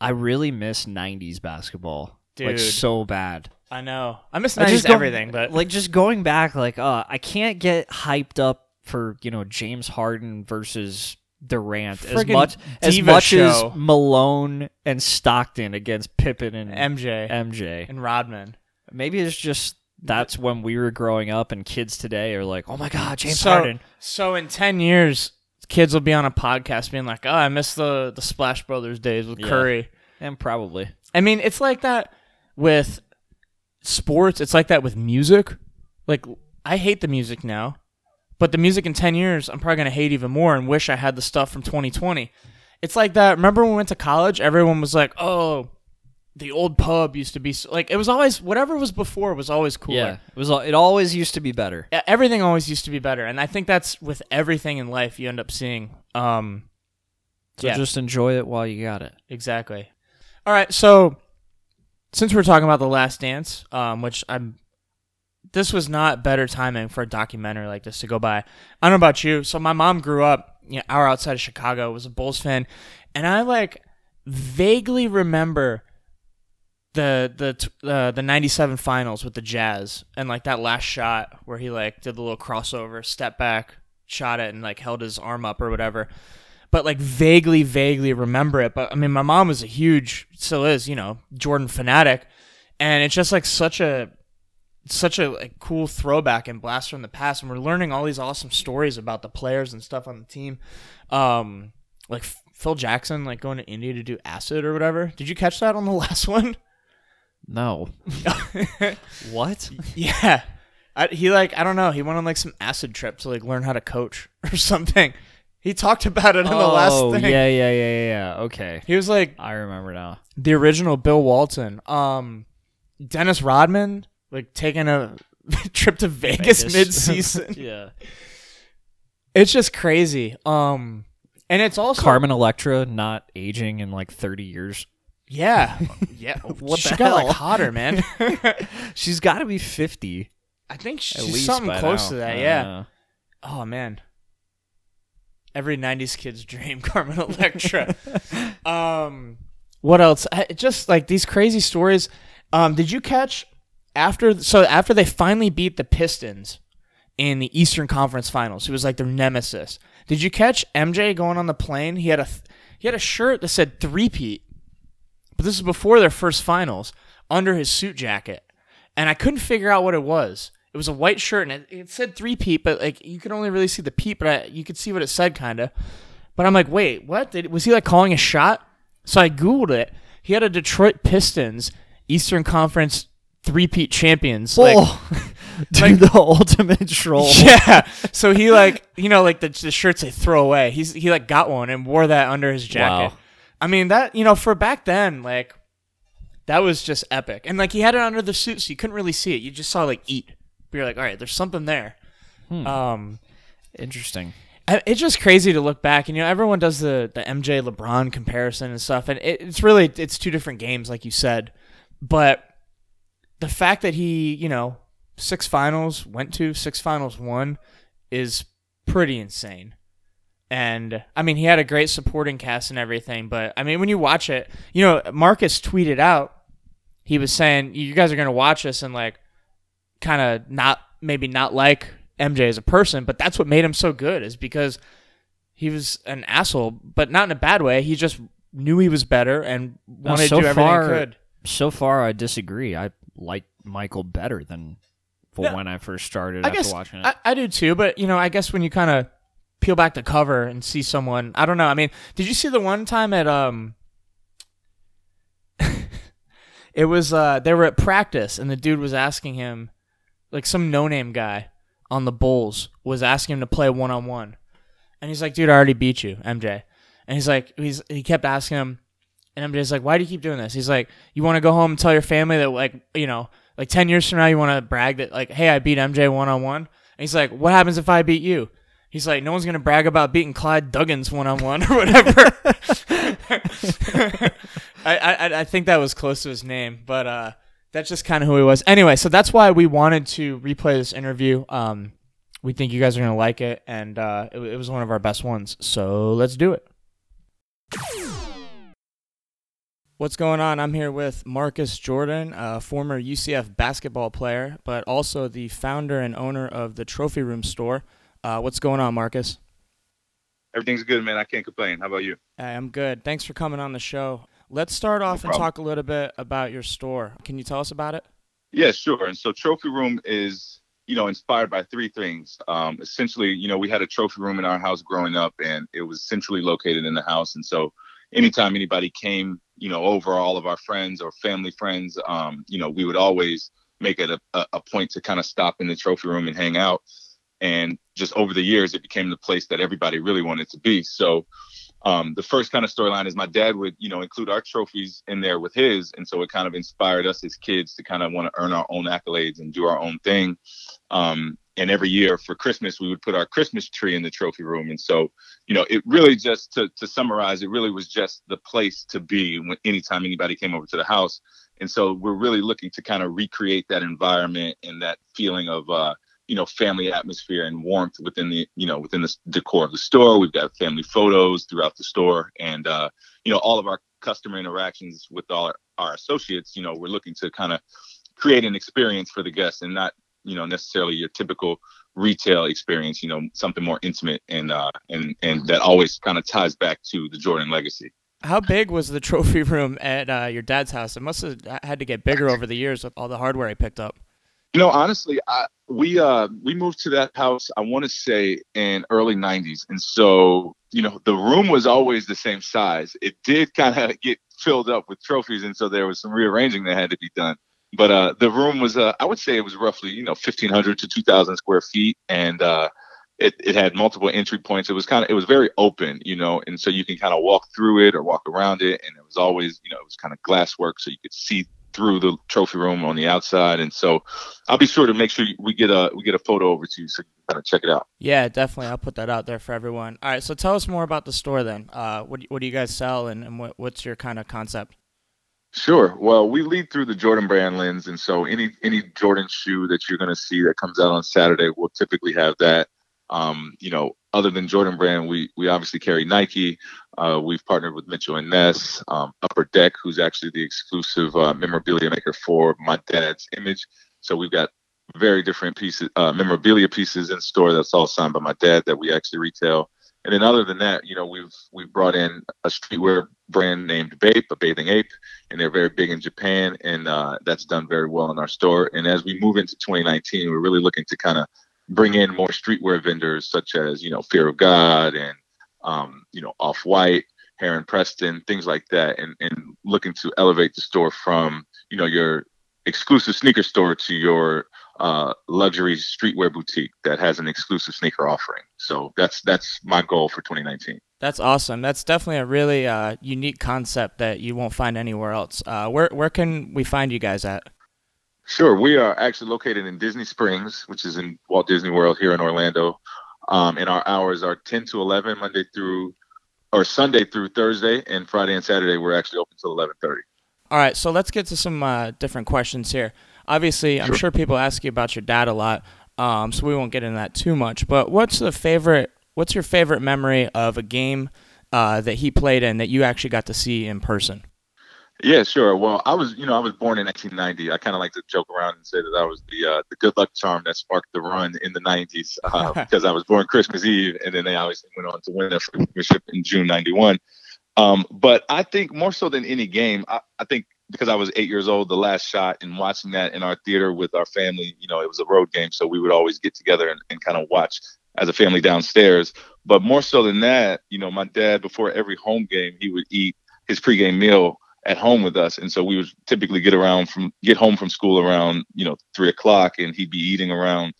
I really miss '90s basketball. Like Dude. so bad. I know. I miss I 90s just go- everything, but like just going back, like uh, I can't get hyped up for you know James Harden versus Durant as much as much show. as Malone and Stockton against Pippen and MJ MJ. and Rodman. Maybe it's just that's when we were growing up, and kids today are like, "Oh my God, James so, Harden." So in ten years, kids will be on a podcast being like, "Oh, I miss the the Splash Brothers days with Yeah. Curry." And probably. I mean, it's like that with sports. It's like that with music. Like I hate the music now, but the music in ten years, I'm probably gonna hate even more and wish I had the stuff from 2020. It's like that. Remember when we went to college? Everyone was like, "Oh." The old pub used to be like it was always whatever was before was always cooler. Yeah, it was. It always used to be better. Everything always used to be better and i think that's with everything in life you end up seeing um So yeah just enjoy it while you got it. exactly all right so since we're talking about the last dance um which i'm this was not better timing for a documentary like this to go by i don't know about you so my mom grew up you know hour outside of chicago was a bulls fan and i like vaguely remember the the uh, the 97 finals with the jazz and like that last shot where he like did the little crossover step back shot it and like held his arm up or whatever. But like vaguely vaguely remember it. But i mean my mom was a huge still is you know jordan fanatic. And it's just like such a such a like, cool throwback and blast from the past. And we're learning all these awesome stories about the players and stuff on the team. Um like phil jackson like going to india to do acid or whatever. Did you catch that on the last one No. what? yeah I, he like i don't know he went on like some acid trip to like learn how to coach or something he talked about it in the last oh, thing yeah, yeah, yeah, yeah, yeah. Okay, he was like I remember now. the original Bill Walton. Um, Dennis Rodman like taking a trip to Vegas, Vegas. mid-season. yeah. it's just crazy. Um, and it's also Carmen Electra not aging in like 30 years. Yeah, yeah. What she the got like hotter, man. She's got to be 50 I think at she's least something by close now. to that. Yeah. Oh man. Every '90s kid's dream, Carmen Electra. um, what else? I, just like these crazy stories. Um, did you catch after? So after they finally beat the Pistons in the Eastern Conference Finals, it was like their nemesis. Did you catch MJ going on the plane? He had a he had a shirt that said three-peat, but this is before their first finals under his suit jacket, and I couldn't figure out what it was. It was a white shirt and it, it said three-peat, but like you could only really see the peat, but I, you could see what it said kind of. But I'm like, wait, what? Did, was he like calling a shot? So I googled it. He had a Detroit Pistons Eastern Conference three-peat champions. Like, Oh, dude, the ultimate troll. yeah. So he like, you know, like the, the shirts they throw away. He's he like got one and wore that under his jacket. Wow. I mean that you know for back then like that was just epic. And like he had it under the suit, so you couldn't really see it. You just saw like eat. But you're like, all right, there's something there. Um, Interesting. I- it's just crazy to look back and you know everyone does the the MJ LeBron comparison and stuff and it, it's really it's two different games like you said but the fact that he you know six finals went to six finals won is pretty insane and I mean he had a great supporting cast and everything but I mean when you watch it you know Marcus tweeted out he was saying you guys are going to watch this and like kind of not maybe not like MJ as a person, but that's what made him so good is because he was an asshole, but not in a bad way. He just knew he was better and wanted so to do everything far, he could. So far, I disagree. I like Michael better than for Yeah. when I first started I after guess watching it. I, I do too, but you know, I guess when you kind of peel back the cover and see someone, I don't know. I mean, did you see the one time at um? it was uh they were at practice and the dude was asking him, like some no name guy on the Bulls was asking him to play one on one, and he's like, dude, I already beat you, MJ, and he's like, he's he kept asking him, and MJ's like, why do you keep doing this? He's like, you want to go home and tell your family that like you know like 10 years from now you want to brag that like hey i beat mj one-on-one and he's like what happens if i beat you he's like no one's going to brag about beating clyde duggins one-on-one or whatever. I, I i think that was close to his name but uh that's just kind of who he was. Anyway so that's why we wanted to replay this interview. Um we think you guys are going to like it and uh it, it was one of our best ones. So let's do it. What's going on? I'm here with Marcus Jordan, a former UCF basketball player, but also the founder and owner of the Trophy Room store. Uh, what's going on, Marcus? Everything's good, man. I can't complain. How about you? Hey, I'm good. Thanks for coming on the show. Let's start off and talk a little bit about your store. Can you tell us about it? Yeah, sure. And so Trophy Room is, you know, inspired by three things. Um, essentially, you know, we had a trophy room in our house growing up, and it was centrally located in the house. And so, anytime anybody came, you know, over all of our friends or family friends, um, you know, we would always make it a, a point to kind of stop in the trophy room and hang out. And just over the years, it became the place that everybody really wanted to be. So, um, the first kind of storyline is my dad would, you know, include our trophies in there with his, and so it kind of inspired us as kids to kind of want to earn our own accolades and do our own thing. Um, and every year for Christmas, we would put our Christmas tree in the trophy room, and so, you know, it really just to to summarize, it really was just the place to be when anytime anybody came over to the house. And so we're really looking to kind of recreate that environment and that feeling of uh, you know family atmosphere and warmth within the you know within the decor of the store. We've got family photos throughout the store and uh, you know all of our customer interactions with all our, our associates you know we're looking to kind of create an experience for the guests and not you know necessarily your typical retail experience you know something more intimate and uh and and that always kind of ties back to the jordan legacy. How big was the trophy room at uh, your dad's house? It must have had to get bigger over the years with all the hardware he picked up you know, honestly, I, we uh we moved to that house. I want to say in early '90s, and so you know the room was always the same size. It did kind of get filled up with trophies, and so there was some rearranging that had to be done. But uh, the room was, uh, I would say, it was roughly you know 1,500 to 2,000 square feet, and uh, it it had multiple entry points. It was kind of it was very open, you know, and so you can kind of walk through it or walk around it, and it was always you know it was kind of glass work, so you could see through the trophy room on the outside. And so I'll be sure to make sure we get a we get a photo over to you so you can kind of check it out. Yeah, definitely. I'll put that out there for everyone. All right, so tell us more about the store then. Uh, what what do you guys sell and, and what, what's your kind of concept? Sure. Well, we lead through the Jordan brand lens, and so any any Jordan shoe that you're going to see that comes out on Saturday will typically have that. Um, you know, other than Jordan brand, we we obviously carry Nike. Uh, we've partnered with Mitchell and Ness, um, Upper Deck, who's actually the exclusive uh, memorabilia maker for my dad's image. So we've got very different pieces, uh, memorabilia pieces in store that's all signed by my dad that we actually retail. And then other than that, you know, we've we've brought in a streetwear brand named Bape, a bathing ape, and they're very big in Japan, and uh, that's done very well in our store. And as we move into 2019, we're really looking to kind of bring in more streetwear vendors such as you know Fear of God and um, you know, Off White, Heron Preston, things like that, and and looking to elevate the store from you know your exclusive sneaker store to your uh, luxury streetwear boutique that has an exclusive sneaker offering. So that's that's my goal for 2019. That's awesome. That's definitely a really uh, unique concept that you won't find anywhere else. Uh, where where can we find you guys at? Sure, we are actually located in Disney Springs, which is in Walt Disney World here in Orlando. Um, and our hours are 10 to 11 Monday through or Sunday through Thursday, and Friday and Saturday we're actually open till 11:30. All right, so let's get to some uh, different questions here. Obviously, I'm sure people ask you about your dad a lot, um, so we won't get into that too much. But what's the favorite? What's your favorite memory of a game uh, that he played in that you actually got to see in person? Yeah, sure. Well, I was, you know, I was born in 1990. I kind of like to joke around and say that I was the uh, the good luck charm that sparked the run in the 90s uh, because I was born Christmas Eve, and then they obviously went on to win their championship in June '91. Um, but I think more so than any game, I, I think because I was eight years old, the last shot, and watching that in our theater with our family, you know, it was a road game, so we would always get together and, and kind of watch as a family downstairs. But more so than that, you know, my dad before every home game, he would eat his pregame meal at home with us, and so we would typically get around from get home from school around you know three o'clock, and he'd be eating around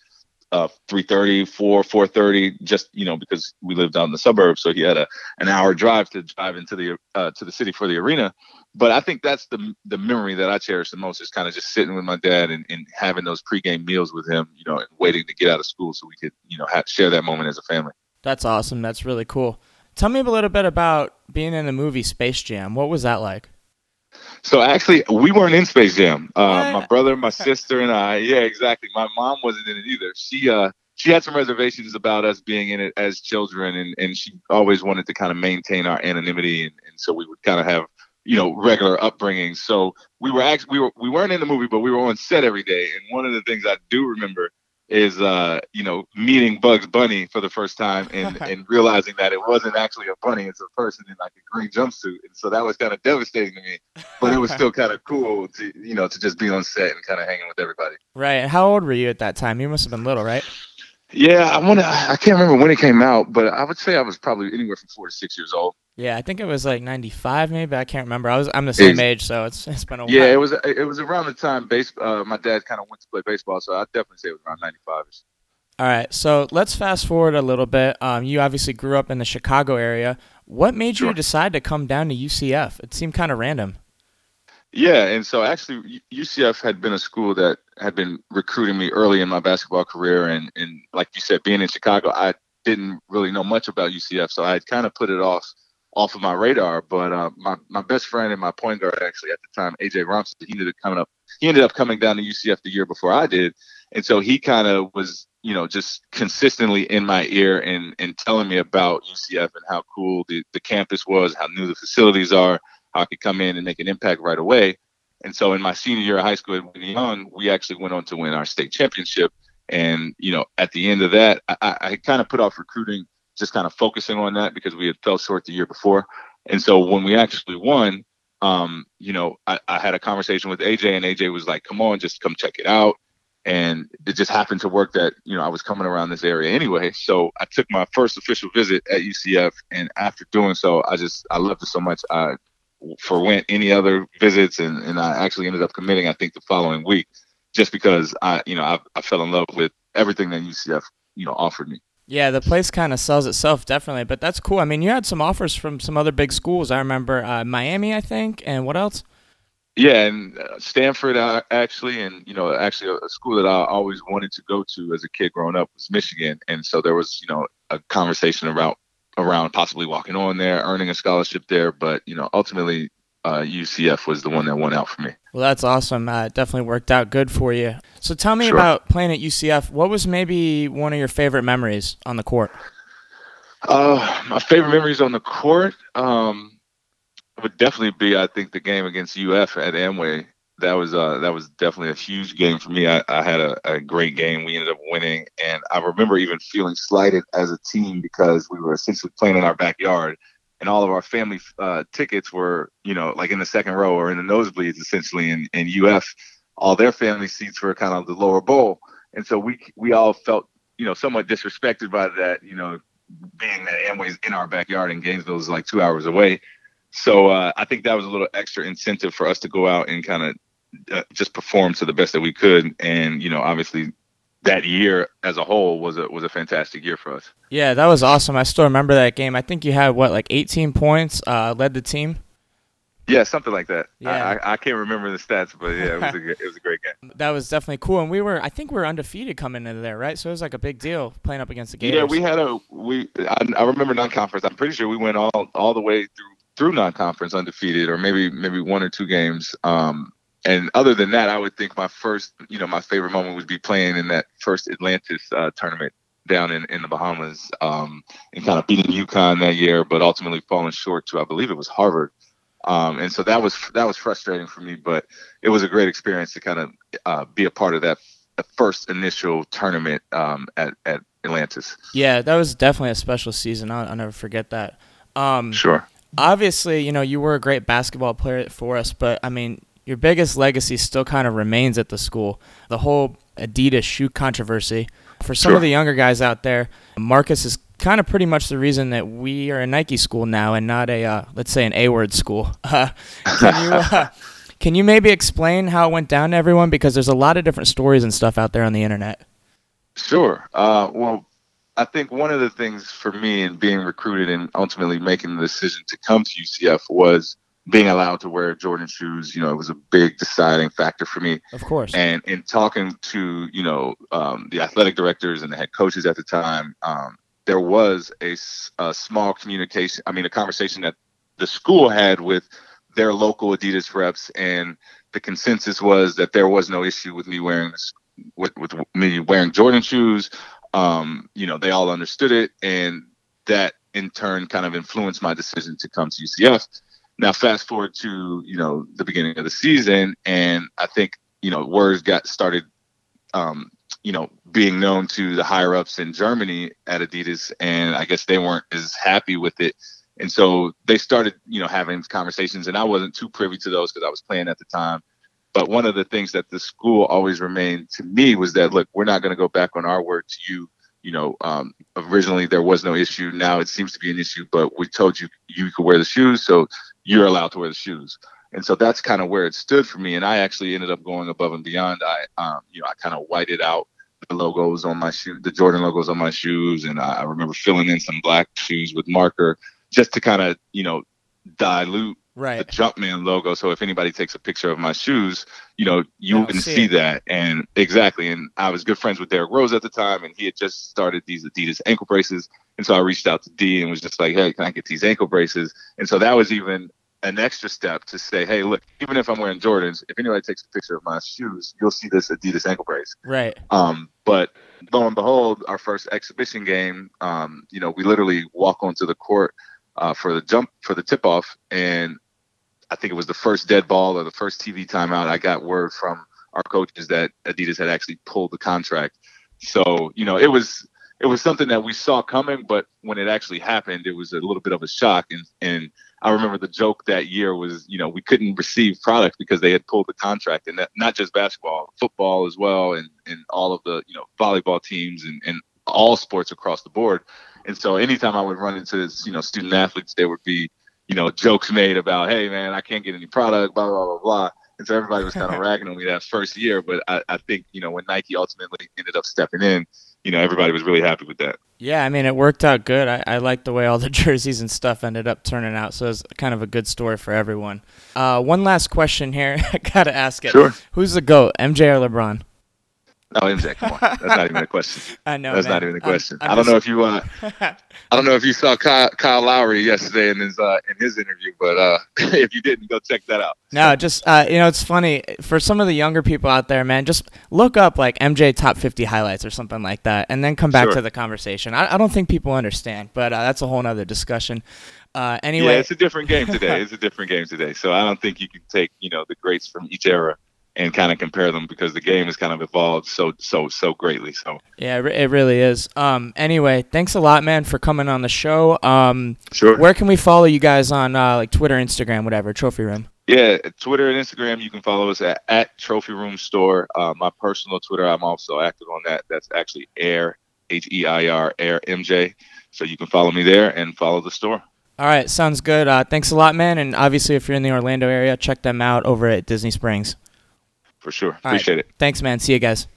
uh 3:30, 4, 4:30, just you know because we lived out in the suburbs, so he had a an hour drive to drive into the uh, to the city for the arena. But I think that's the the memory that I cherish the most is kind of just sitting with my dad and, and having those pregame meals with him, you know, and waiting to get out of school so we could you know have, share that moment as a family. That's awesome. That's really cool. Tell me a little bit about being in the movie Space Jam. What was that like? So actually, we weren't in Space Jam. Uh, my brother, my sister, and I. Yeah, exactly. My mom wasn't in it either. She uh she had some reservations about us being in it as children, and and she always wanted to kind of maintain our anonymity, and, and so we would kind of have you know regular upbringing. So we were actually we were we weren't in the movie, but we were on set every day. And one of the things I do remember is uh, you know, meeting Bugs Bunny for the first time and and realizing that it wasn't actually a bunny, it's a person in like a green jumpsuit. And so that was kind of devastating to me. But it was still kind of cool to you know to just be on set and kind of hanging with everybody. Right. How old were you at that time? You must have been little, right? Yeah, I want to. I can't remember when it came out, but I would say I was probably anywhere from four to six years old. Yeah, I think it was like '95, maybe. I can't remember. I was I'm the same It's- age, so it's it's been a while. Yeah, it was. It was around the time base. Uh, my dad kind of went to play baseball, so I'd definitely say it was around '95. All right, so let's fast forward a little bit. Um, you obviously grew up in the Chicago area. What made you decide to come down to UCF? It seemed kind of random. Yeah, and so actually, UCF had been a school that had been recruiting me early in my basketball career, and and like you said, being in Chicago, I didn't really know much about UCF, so I had kind of put it off off of my radar. But uh, my my best friend and my point guard actually at the time, AJ Rompza, he ended up coming up. He ended up coming down to UCF the year before I did, and so he kind of was, you know, just consistently in my ear and and telling me about UCF and how cool the the campus was, how new the facilities are, how I could come in and make an impact right away. And so in my senior year of high school at Young, we actually went on to win our state championship. And you know, at the end of that, I, I I kind of put off recruiting, just kind of focusing on that because we had fell short the year before. And so when we actually won, um, you know, I, I had a conversation with AJ, and AJ was like, "Come on, just come check it out." And it just happened to work that you know I was coming around this area anyway. So I took my first official visit at UCF, and after doing so, I just I loved it so much. I forwent any other visits, and and I actually ended up committing. I think the following week, just because I you know I, I fell in love with everything that UCF you know offered me. Yeah, the place kind of sells itself, definitely. But that's cool. I mean, you had some offers from some other big schools. I remember uh, Miami, I think, and what else? Yeah, and uh, Stanford uh, actually, and you know, actually a, a school that I always wanted to go to as a kid growing up was Michigan, and so there was you know a conversation around around possibly walking on there, earning a scholarship there, but you know ultimately uh, UCF was the one that won out for me. Well, that's awesome. Uh, it definitely worked out good for you. So tell me Sure. about playing at UCF. What was maybe one of your favorite memories on the court? Uh, my favorite memories on the court um, would definitely be, I think, the game against UF at Amway. That was uh, that was definitely a huge game for me. I, I had a, a great game. We ended up winning, and I remember even feeling slighted as a team because we were essentially playing in our backyard, and all of our family uh, tickets were, you know, like in the second row or in the nosebleeds, essentially. And, and UF, all their family seats were kind of the lower bowl, and so we we all felt, you know, somewhat disrespected by that, you know, being that Amway's in our backyard and Gainesville is like two hours away. So uh, I think that was a little extra incentive for us to go out and kind of uh, just perform to the best that we could. And you know, obviously, that year as a whole was a was a fantastic year for us. Yeah, that was awesome. I still remember that game. I think you had what, like 18 points, uh, led the team. Yeah, something like that. Yeah. I, I, can't remember the stats, but yeah, it was a it was a great game. That was definitely cool. And we were, I think we were undefeated coming into there, right? So it was like a big deal playing up against the Gators. Yeah, we had a we. I, I remember non-conference. I'm pretty sure we went all all the way through through non-conference undefeated, or maybe maybe one or two games. Um, and other than that, I would think my first, you know, my favorite moment would be playing in that first Atlantis uh, tournament down in, in the Bahamas, um, and kind of beating UConn that year, but ultimately falling short to I believe it was Harvard. Um, and so that was that was frustrating for me, but it was a great experience to kind of uh, be a part of that the first initial tournament um, at at Atlantis. Yeah, that was definitely a special season. I'll, I'll never forget that. Um, Sure. obviously, you know, you were a great basketball player for us, but I mean, your biggest legacy still kind of remains at the school. The whole Adidas shoe controversy. For some Sure. of the younger guys out there, Marcus is kind of pretty much the reason that we are a Nike school now and not a, uh, let's say, an A word school. Uh, can you? Uh, Can you maybe explain how it went down to everyone? Because there's a lot of different stories and stuff out there on the internet. Sure. Uh, well, I think one of the things for me in being recruited and ultimately making the decision to come to UCF was being allowed to wear Jordan shoes. You know, it was a big deciding factor for me. Of course. And in talking to you know um, the athletic directors and the head coaches at the time, um, there was a small communication. I mean, a conversation that the school had with their local Adidas reps, and the consensus was that there was no issue with me wearing this, with with me wearing Jordan shoes. Um, you know, they all understood it, and that in turn kind of influenced my decision to come to UCF. Now, fast forward to you know the beginning of the season, and I think you know words got started, um, you know, being known to the higher ups in Germany at Adidas, and I guess they weren't as happy with it. And so they started, you know, having conversations, and I wasn't too privy to those because I was playing at the time. But one of the things that the school always remained to me was that, look, we're not going to go back on our word to you. You know, um, originally there was no issue. Now it seems to be an issue, but we told you you could wear the shoes, so you're allowed to wear the shoes. And so that's kind of where it stood for me. And I actually ended up going above and beyond. I, um, you know, I kind of whited out the logos on my shoe, the Jordan logos on my shoes, and I, I remember filling in some black shoes with marker just to kind of, you know, dilute Right. the Jumpman logo. So if anybody takes a picture of my shoes, you know, you wouldn't see see that. And exactly. And I was good friends with Derrick Rose at the time, and he had just started these Adidas ankle braces. And so I reached out to D and was just like, hey, can I get these ankle braces? And so that was even an extra step to say, hey, look, even if I'm wearing Jordans, if anybody takes a picture of my shoes, you'll see this Adidas ankle brace. Right. Um, but lo and behold, our first exhibition game, um, you know, we literally walk onto the court uh, for the jump for the tip off, and I think it was the first dead ball or the first TV timeout. I got word from our coaches that Adidas had actually pulled the contract. So you know, it was it was something that we saw coming, but when it actually happened, it was a little bit of a shock. And and I remember the joke that year was, you know, we couldn't receive product because they had pulled the contract, and that, not just basketball, football as well, and and all of the you know volleyball teams and and all sports across the board. And so anytime I would run into this, you know, student athletes, there would be, you know, jokes made about, hey man, I can't get any product, blah blah blah blah. And so everybody was kind of ragging on me that first year. But I, I think, you know, when Nike ultimately ended up stepping in, you know, everybody was really happy with that. Yeah, I mean, it worked out good. I, I like the way all the jerseys and stuff ended up turning out. So it's kind of a good story for everyone. Uh, one last question here. I got to ask it. Sure. Who's the GOAT, MJ or LeBron? Oh, MJ, come on, that's not even a question. I know. That's man. not even a I'm- question. I'm I don't know if you uh, I don't know if you saw Kyle, Kyle Lowry yesterday in his uh, in his interview, but uh, if you didn't, go check that out. No, just uh, you know, it's funny for some of the younger people out there, man. Just look up like MJ top fifty highlights or something like that, and then come back Sure. to the conversation. I, I don't think people understand, but uh, that's a whole nother discussion. Uh, Yeah, anyway, it's a different game today. It's a different game today. So I don't think you can take you know the greats from each era and kind of compare them because the game has kind of evolved so so so greatly. So yeah, it really is. Um, anyway, thanks a lot, man, for coming on the show. Um, sure. where can we follow you guys on uh, like Twitter, Instagram, whatever, Trophy Room? Yeah, Twitter and Instagram, you can follow us at, at Trophy Room Store. Uh, my personal Twitter, I'm also active on that. That's actually Air, H E I R, Air MJ. So you can follow me there and follow the store. All right, sounds good. Uh, thanks a lot, man. And obviously, if you're in the Orlando area, check them out over at Disney Springs. For sure. right. Appreciate it. Thanks, man. See you guys.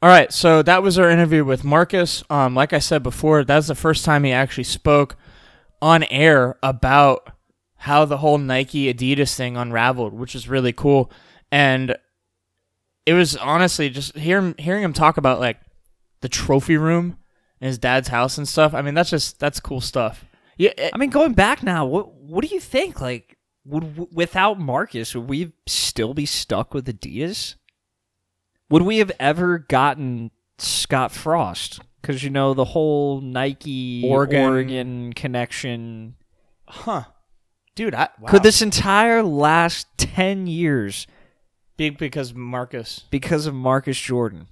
All right, so that was our interview with Marcus. Um, like I said before, that's the first time he actually spoke on air about how the whole Nike Adidas thing unraveled, which is really cool. And it was honestly just hearing hearing him talk about like the trophy room in his dad's house and stuff. I mean, that's just that's cool stuff. Yeah, it- I mean, going back now, what what do you think? Like, would without Marcus, would we still be stuck with Adidas? Would we have ever gotten Scott Frost? Because you know the whole Nike Oregon- Oregon connection. huh, dude. I, wow. Could this entire last ten years be because Marcus? because of Marcus Jordan?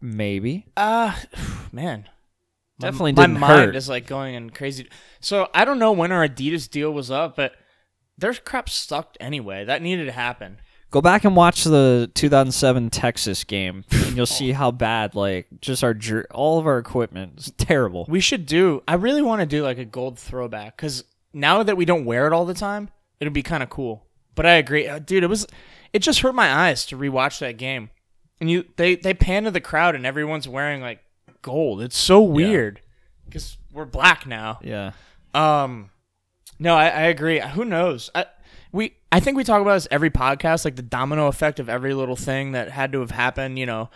Maybe. Uh, man. Definitely my, didn't mind hurt. is like going in crazy. So I don't know when our Adidas deal was up, but their crap sucked anyway. That needed to happen. Go back and watch the 2007 Texas game, and you'll see how bad, like, just our jer- all of our equipment is terrible. We should do. I really want to do like a gold throwback because now that we don't wear it all the time, it'd be kind of cool. But I agree, Uh, dude. It was. It just hurt my eyes to rewatch that game, and you they they pan to the crowd and everyone's wearing like gold. It's so weird because we're black now. Yeah. Um, no, I, I agree. Who knows? I we I think we talk about this every podcast, like the domino effect of every little thing that had to have happened. You know,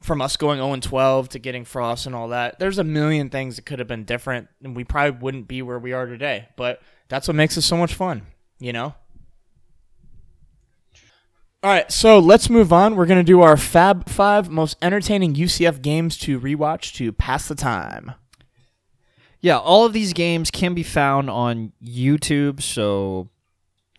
from us going 0 and 12 to getting Frost and all that. There's a million things that could have been different, and we probably wouldn't be where we are today. But that's what makes it so much fun. You know. All right, so let's move on. We're gonna do our Fab Five most entertaining UCF games to rewatch to pass the time. Yeah, all of these games can be found on YouTube, so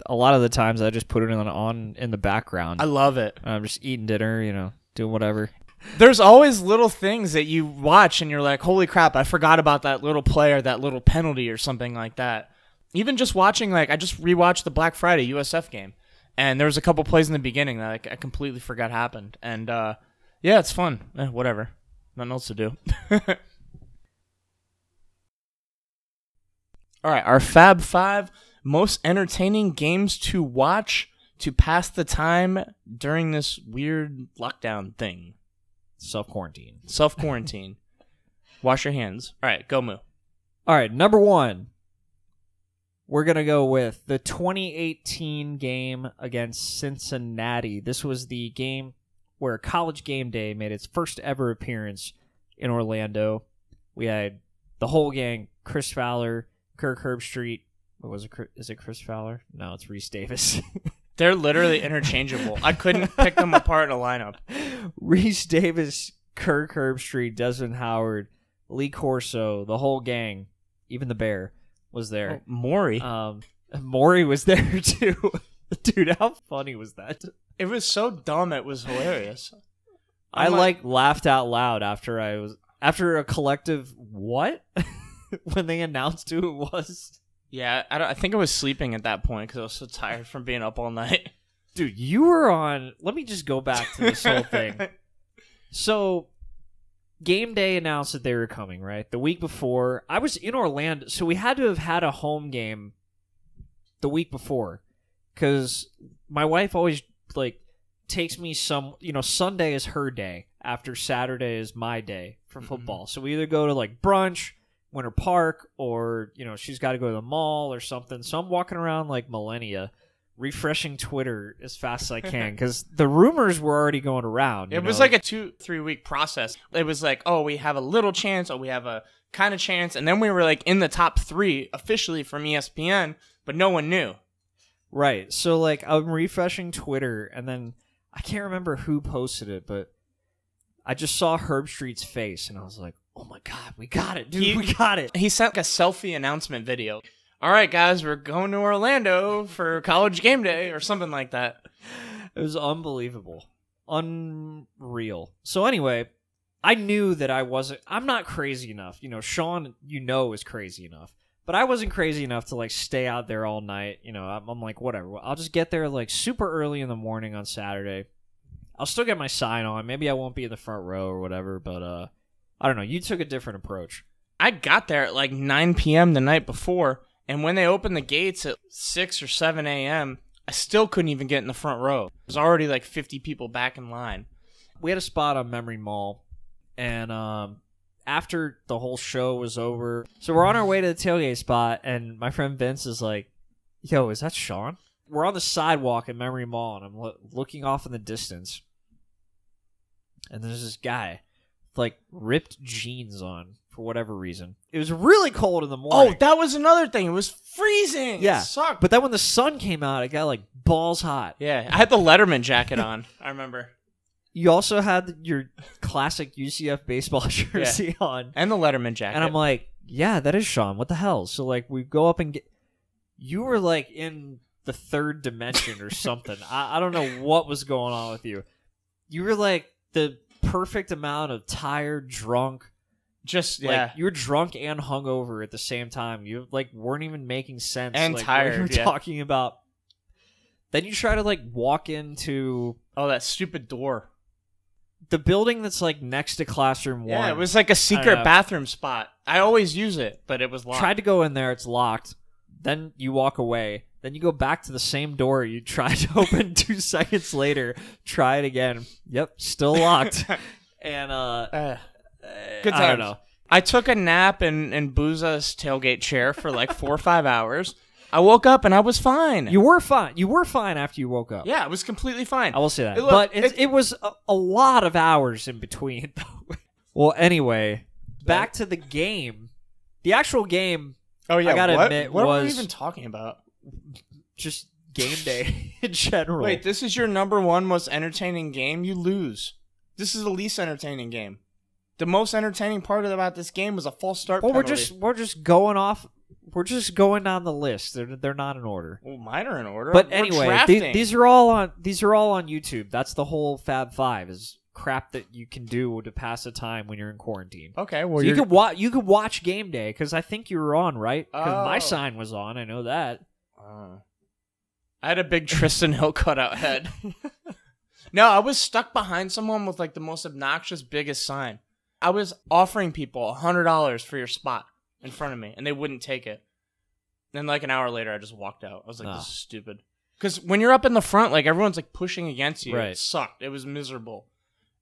a lot of the times I just put it on on in the background. I love it. I'm just eating dinner, you know, doing whatever. There's always little things that you watch and you're like, holy crap, I forgot about that little play or that little penalty or something like that. Even just watching, like, I just rewatched the Black Friday USF game, and there was a couple plays in the beginning that like, I completely forgot happened. And uh, yeah, it's fun. Eh, whatever. Nothing else to do. All right, our Fab Five most entertaining games to watch to pass the time during this weird lockdown thing. Self quarantine. Self quarantine. Wash your hands. All right, go moo. All right, number one. We're gonna go with the 2018 game against Cincinnati. This was the game where College Game Day made its first ever appearance in Orlando. We had the whole gang: Chris Fowler, Kirk Herbstreit. What was it? Chris- it Chris Fowler? No, it's Rece Davis. They're literally interchangeable. I couldn't pick them apart in a lineup. Rece Davis, Kirk Herbstreit, Desmond Howard, Lee Corso, the whole gang, even the bear was there. Oh, Maury. Um, Maury was there too. Dude, how funny was that? it was so dumb. It was hilarious. i I'm like laughed out loud after I was after a collective what when they announced who it was. Yeah, I, don't, I think I was sleeping at that point because I was so tired from being up all night. Dude, you were on. Let me just go back to this whole thing. So, game day announced that they were coming, right? The week before, I was in Orlando, so we had to have had a home game the week before because my wife always like takes me some. You know, Sunday is her day after Saturday is my day for mm-hmm. football. So we either go to like brunch. Winter Park, or you know, she's got to go to the mall or something. So I'm walking around like Millenia, refreshing Twitter as fast as I can because the rumors were already going around. you It was know? like a two, three week process. It was like, oh, we have a little chance, or we have a kind of chance, and then we were like in the top three officially from ESPN, but no one knew. right. So like I'm refreshing Twitter, and then I can't remember who posted it, but I just saw Herbstreit's face, and I was like, "Oh my god, we got it, dude! He- we got it!" He sent like a selfie announcement video. All right, guys, we're going to Orlando for college game day or something like that. It was unbelievable. Unreal. So anyway, I knew that I wasn't I'm not crazy enough. You know, Sean, you know, is crazy enough. But I wasn't crazy enough to like stay out there all night. You know, I'm, I'm like, whatever. I'll just get there like super early in the morning on Saturday. I'll still get my sign on. Maybe I won't be in the front row or whatever, but uh I don't know. You took a different approach. I got there at like 9 p.m. the night before, and when they opened the gates at 6 or 7 a.m., I still couldn't even get in the front row. There's already like 50 people back in line. we had a spot on Memory Mall, and um, after the whole show was over, so we're on our way to the tailgate spot, and my friend Vince is like, "Yo, is that Sean?" We're on the sidewalk at Memory Mall, and I'm lo- looking off in the distance, and there's this guy, with, like ripped jeans on for whatever reason. It was really cold in the morning. Oh, that was another thing. It was freezing. Yeah, It sucked. but then when the sun came out, it got like balls hot. yeah, I had the Letterman jacket on. I remember. You also had your classic UCF baseball jersey on. And the Letterman jacket. And I'm like, yeah, that is Sean. What the hell? So like we go up and get you were like in the third dimension or something. I, I don't know what was going on with you. You were like the perfect amount of tired, drunk. just Like yeah. you were drunk and hungover at the same time. You like weren't even making sense. And like, tired, you were yeah. talking about. Then you try to like walk into oh, that stupid door. the building that's like next to classroom one. Yeah, it was like a secret bathroom spot. I always use it, but it was locked. tried to go in there, it's locked. Then you walk away. Then you go back to the same door you tried to open two seconds later. Try it again. Yep, still locked. and uh, Uh, good I don't know. I took a nap in in Booza's tailgate chair for like four or five hours. I woke up and I was fine. You were fine. You were fine after you woke up. yeah, I was completely fine. I will say that. Look, but it, it- it was a, a lot of hours in between. though. well, anyway, back to the game. The actual game, oh yeah, I gotta what, admit, what are we even talking about? Just game day in general. Wait, this is your number one most entertaining game. You lose. This is the least entertaining game. The most entertaining part about this game was a false start. well, we're just we're just going off we're just going down the list. They're they're not in order. Well, mine are in order. But We're anyway, the- drafting. these are all on these are all on YouTube. That's the whole Fab Five is crap that you can do to pass the time when you're in quarantine. okay. Well, So you could watch you could watch game day because I think you were on right because my Oh. sign was on. I know that. Uh, I had a big Trysten Hill cutout head. no, I was stuck behind someone with like the most obnoxious, biggest sign. I was offering people a hundred dollars for your spot in front of me, and they wouldn't take it. And like an hour later, I just walked out. I was like, Ah. "This is stupid." Because when you're up in the front, like everyone's like pushing against you. Right. It sucked. It was miserable.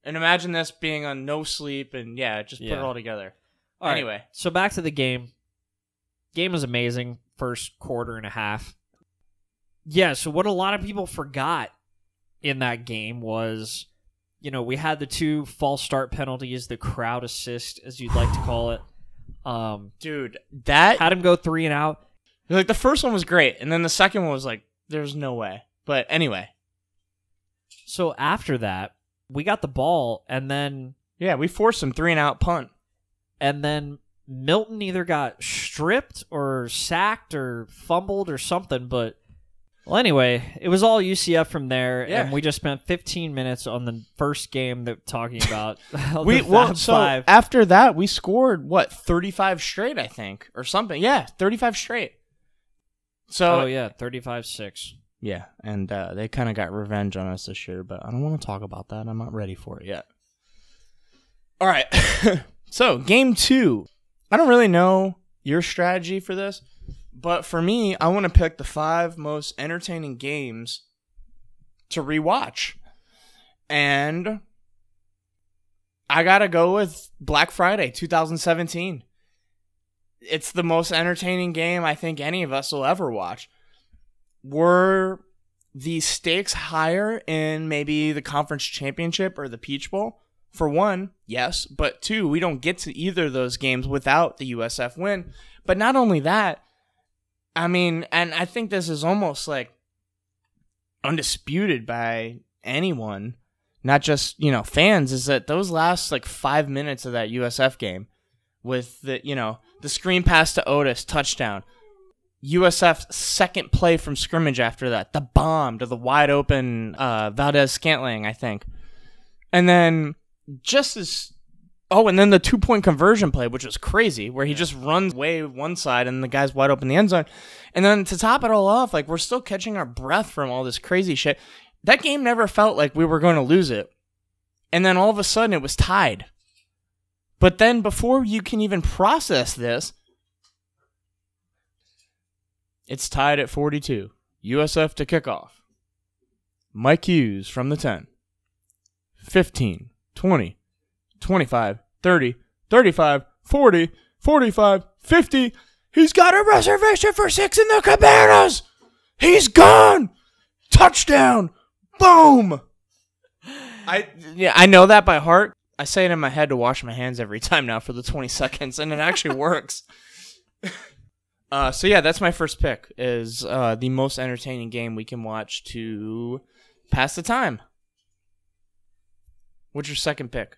And imagine this being on no sleep, and yeah, just put Yeah. it all together. All right, anyway, so back to the game. Game was amazing. First quarter and a half. Yeah. So what a lot of people forgot in that game was, you know, we had the two false start penalties, the crowd assist, as you'd like to call it. Um, dude, that had him go three and out. Like the first one was great, and then the second one was like, "There's no way." But anyway, So after that, we got the ball, and then yeah, we forced him three and out punt. and then Milton either got stripped or sacked or fumbled or something. But well, anyway, it was all UCF from there, Yeah. and we just spent 15 minutes on the first game that talking about we well, so Five. after that, we scored what 35 straight, I think, or something. Yeah, 35 straight. So oh yeah, 35-6. yeah, and uh, they kind of got revenge on us this year, but I don't want to talk about that. I'm not ready for it yet. All right, so game two. I don't really know your strategy for this, but for me, I want to pick the five most entertaining games to rewatch, and I gotta go with Black Friday 2017. It's the most entertaining game I think any of us will ever watch. Were the stakes higher in maybe the conference championship or the Peach Bowl? For one, yes, but two, we don't get to either of those games without the USF win. But not only that, I mean, and I think this is almost like undisputed by anyone, not just, you know, fans, is that those last like five minutes of that USF game with the, you know, the screen pass to Otis, touchdown. USF second play from scrimmage after that, the bomb to the wide open uh, Valdes-Scantling, I think. And then just as oh, and then the two point conversion play, which was crazy, where he just runs way one side and the guy's wide open in the end zone. And then to top it all off, like we're still catching our breath from all this crazy shit. That game never felt like we were going to lose it. And then all of a sudden it was tied. But then before you can even process this, it's tied at 42. USF to kickoff. Mike Hughes from the 10. 15, 20, 25, 30, 35, 40, 45, 50. He's got a reservation for six in the cabanas. He's gone. Touchdown. Boom. I yeah, I know that by heart. I say it in my head to wash my hands every time now for the 20 seconds and it actually works. Uh, so yeah, that's my first pick. Is uh, the most entertaining game we can watch to pass the time. What's your second pick?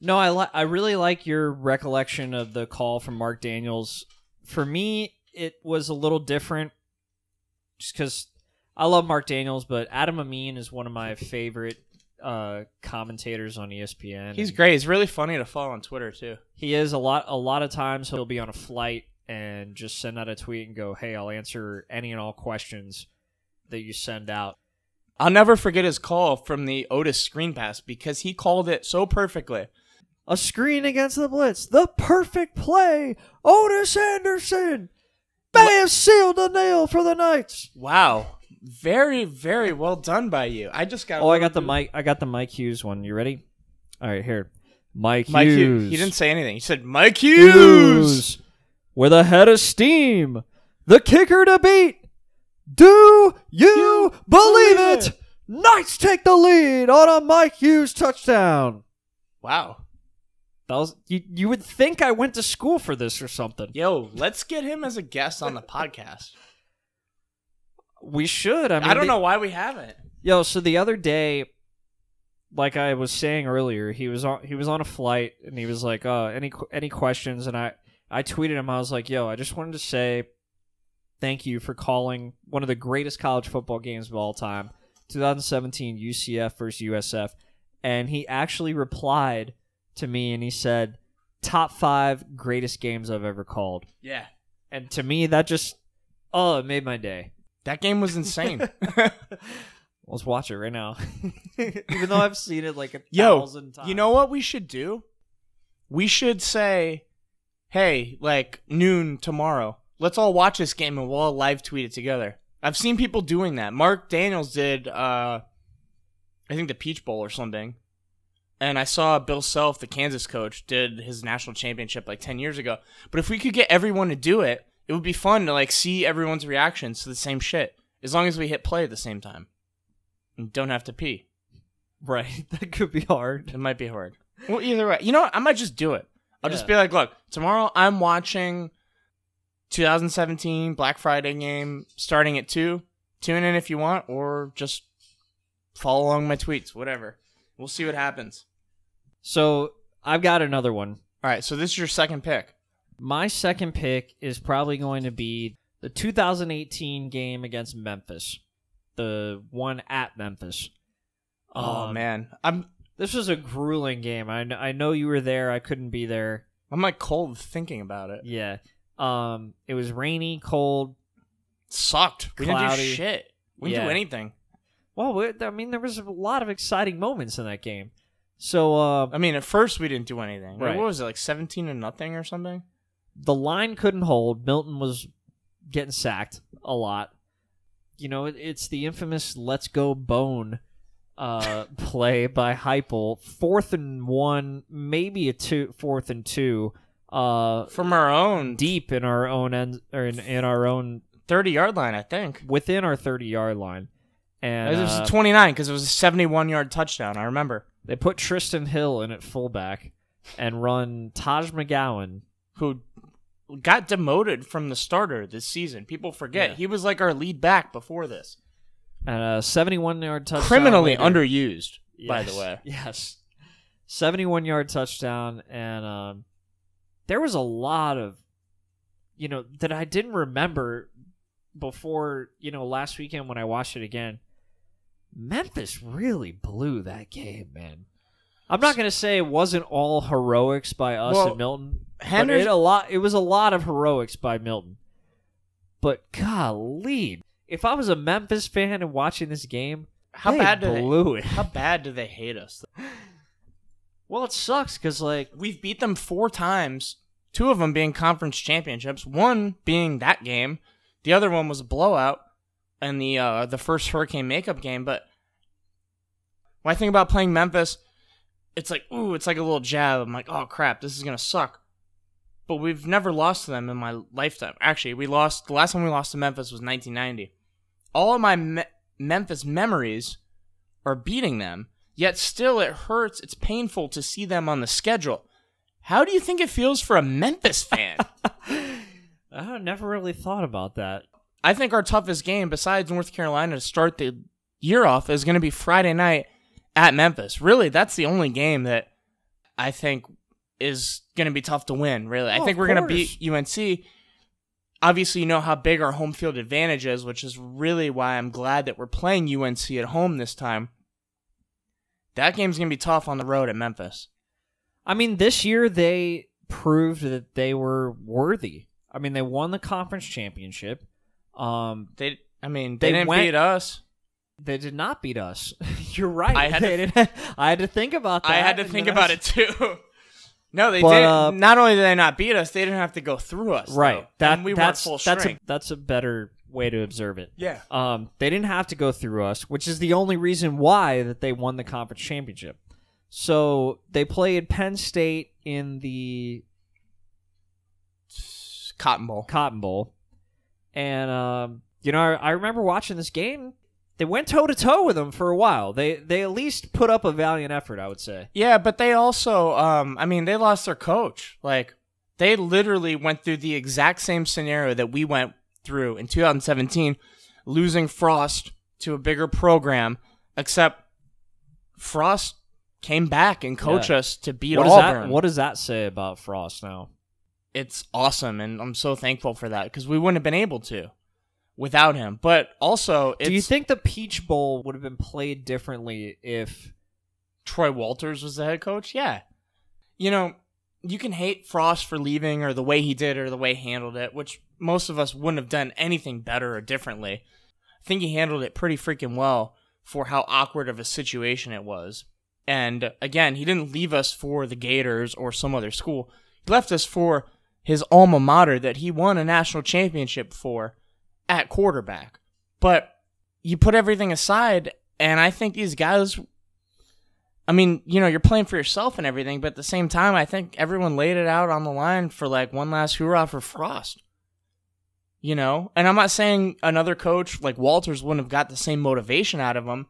No, I li- I really like your recollection of the call from Marc Daniels. For me, it was a little different, just because I love Marc Daniels, but Adam Amin is one of my favorite uh, commentators on ESPN. He's great. He's really funny to follow on Twitter too. He is a lot. A lot of times he'll be on a flight and just send out a tweet and go, "Hey, I'll answer any and all questions that you send out." I'll never forget his call from the Otis screen pass because he called it so perfectly. A screen against the blitz, the perfect play. Otis Anderson, bam, sealed the nail for the Knights. Wow, very very well done by you. I just got. Oh, I got the bit- Mike. I got the Mike Hughes one. You ready? All right, here. Mike, Mike Hughes. Hughes. He didn't say anything. He said Mike Hughes. with a head of steam. The kicker to beat. Do you, believe believe it? it? Knights take the lead on a Mike Hughes touchdown. Wow. That was you. You would think I went to school for this or something. Yo, let's get him as a guest on the podcast. We should. I mean, I don't know why we haven't. Yo, so the other day, like I was saying earlier, he was on he was on a flight and he was like, "Uh, any any questions?" And I I tweeted him. I was like, "Yo, I just wanted to say, thank you for calling one of the greatest college football games of all time, 2017 UCF versus USF. And he actually replied to me and he said, top five greatest games I've ever called. Yeah. And to me, that just, oh, it made my day. That game was insane. Let's watch it right now. Even though I've seen it like a Yo, thousand times. you know what we should do? We should say, hey, like noon tomorrow, let's all watch this game and we'll all live tweet it together. I've seen people doing that. Marc Daniels did, uh, I think the Peach Bowl or something. And I saw Bill Self, the Kansas coach, did his national championship like 10 years ago. But if we could get everyone to do it, it would be fun to like see everyone's reactions to the same shit. As long as we hit play at the same time. And don't have to pee. Right. That could be hard. It might be hard. Well, either way, you know what? I might just do it. I'll just be like, look, tomorrow I'm watching 2017 Black Friday game starting at two. Tune in if you want, or just follow along my tweets, whatever. We'll see what happens. So I've got another one. All right, so this is your second pick. My second pick is probably going to be the 2018 game against Memphis, the one at Memphis. Oh Um, man, I'm this was a grueling game. I, kn- I know you were there. I couldn't be there. I'm like cold thinking about it. Yeah. Um, it was rainy, cold. Sucked. We didn't do Cloudy. shit. We didn't Yeah. do anything. Well, we- I mean, there was a lot of exciting moments in that game. So uh, I mean, at first we didn't do anything. Like, Right. What was it like, 17 to nothing or something? the line couldn't hold. Milton was getting sacked a lot. You know, it, it's the infamous "Let's Go Bone" uh, play by Heupel. Fourth and one, maybe a two, fourth and two, uh, From our own deep in our own end or in, in our own 30 yard line, I think. within our thirty yard line. And it was uh, 29 because it was a 71 yard touchdown. I remember. they put Trysten Hill in at fullback and run Taj McGowan. Who got demoted from the starter this season. People forget Yeah. he was like our lead back before this. And a 71 yard touchdown. Criminally later. underused, by the Yes, way. Yes. 71 yard touchdown. And um, there was a lot of, you know, that I didn't remember before, you know, last weekend when I watched it again. Memphis really blew that game, man. I'm not gonna say it wasn't all heroics by us Well, and Milton. Henderson- but it a lot. It was a lot of heroics by Milton. But golly, if I was a Memphis fan and watching this game, How bad do they? blew it. How bad do they hate us? Well, it sucks because like We've beat them four times. Two of them being conference championships. One being that game. The other one was a blowout, and the uh, the first Hurricane makeup game. But when I think about playing Memphis, it's like ooh, it's like a little jab. I'm like, oh crap, this is gonna suck. But we've never lost to them in my lifetime. Actually, we lost the last time we lost to Memphis was 1990. All of my Me- Memphis memories are beating them. Yet still, it hurts. It's painful to see them on the schedule. How do you think it feels for a Memphis fan? I never really thought about that. I think our toughest game, besides North Carolina, to start the year off, is going to be Friday night at Memphis. Really, that's the only game that I think is going to be tough to win. Really, I Oh, think we're going to beat UNC. Obviously, you know how big our home field advantage is, which is really why I'm glad that we're playing UNC at home this time. That game's going to be tough on the road at Memphis. I mean, this year they proved that they were worthy. I mean, they won the conference championship. Um, They, I mean, they, They didn't went- beat us. they did not beat us. You're right. I had to- I had to think about that. I had to think about it too. no, they But, did. uh, not only did they not beat us, they didn't have to go through us. Right. though. That and we that's weren't full that's a, that's a better way to observe it. yeah. Um, they didn't have to go through us, which is the only reason why that they won the conference championship. So they played Penn State in the Cotton Bowl. Cotton Bowl, and um, you know I, I remember watching this game. They went toe to toe with them for a while. They they at least put up a valiant effort, I would say. Yeah, but they also, um, I mean, they lost their coach. Like, they literally went through the exact same scenario that we went through in 2017, losing Frost to a bigger program, except Frost came back and coached Yeah. us to beat what does Auburn. that What does that say about Frost now? it's awesome, and I'm so thankful for that because we wouldn't have been able to. without him. But also, it's, Do you think the Peach Bowl would have been played differently if Troy Walters was the head coach? Yeah. You know, you can hate Frost for leaving or the way he did or the way he handled it, which most of us wouldn't have done anything better or differently. I think he handled it pretty freaking well for how awkward of a situation it was. And again, he didn't leave us for the Gators or some other school. He left us for his alma mater that he won a national championship for at quarterback. But you put everything aside, and I think these guys I mean, you know, you're playing for yourself and everything, but at the same time, I think everyone laid it out on the line for like one last hurrah for Frost. You know, and I'm not saying another coach like Walters wouldn't have got the same motivation out of him,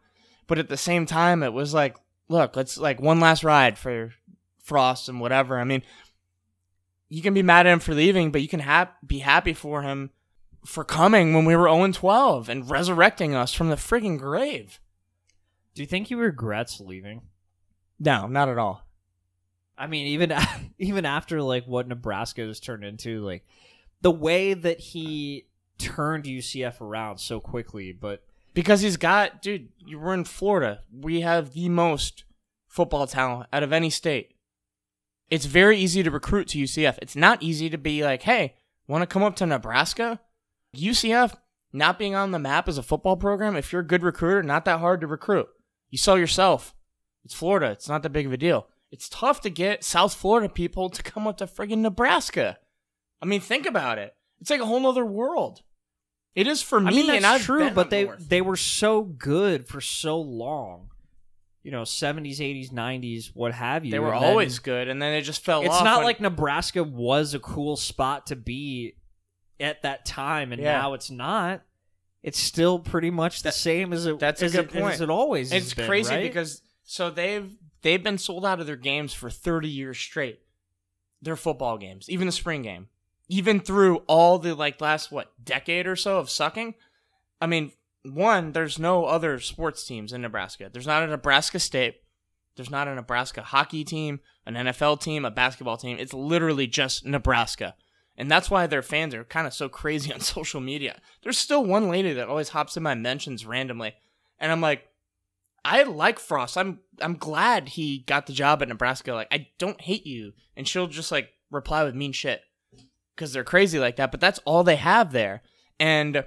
but at the same time, it was like, look, let's like one last ride for Frost and whatever. I mean, you can be mad at him for leaving, but you can ha- be happy for him for coming when we were 0 12 and resurrecting us from the frigging grave. do you think he regrets leaving? No, not at all. I mean, even even after like what Nebraska has turned into, like the way that he turned UCF around so quickly, but Because he's got, dude, were in Florida. We have the most football talent out of any state. It's very easy to recruit to UCF. It's not easy to be like, hey, want to come up to Nebraska? UCF, not being on the map as a football program, if you're a good recruiter, not that hard to recruit. You sell yourself. It's Florida. It's not that big of a deal. It's tough to get South Florida people to come up to friggin' Nebraska. I mean, think about it. It's like a whole other world. It is for me. I mean that's and I've true. But they north. they were so good for so long, you know, seventies, eighties, nineties, what have you. They were and then always good, and then it just fell off. It's not when- like Nebraska was a cool spot to be at that time, and Yeah. now it's not. It's still pretty much the That- same as it. that's a good it, point. As it always. has it's been, crazy right? because so they've they've been sold out of their games for 30 years straight. Their football games, even the spring game, even through all the like last what decade or so of sucking. I mean, one, there's no other sports teams in Nebraska. There's not a Nebraska State. There's not a Nebraska hockey team, an NFL team, a basketball team. It's literally just Nebraska. And that's why their fans are kind of so crazy on social media. There's still one lady that always hops in my mentions randomly. And I'm like, I like Frost. I'm I'm glad he got the job at Nebraska. Like, I don't hate you. And she'll just like reply with mean shit. Because they're crazy like that. But that's all they have there. And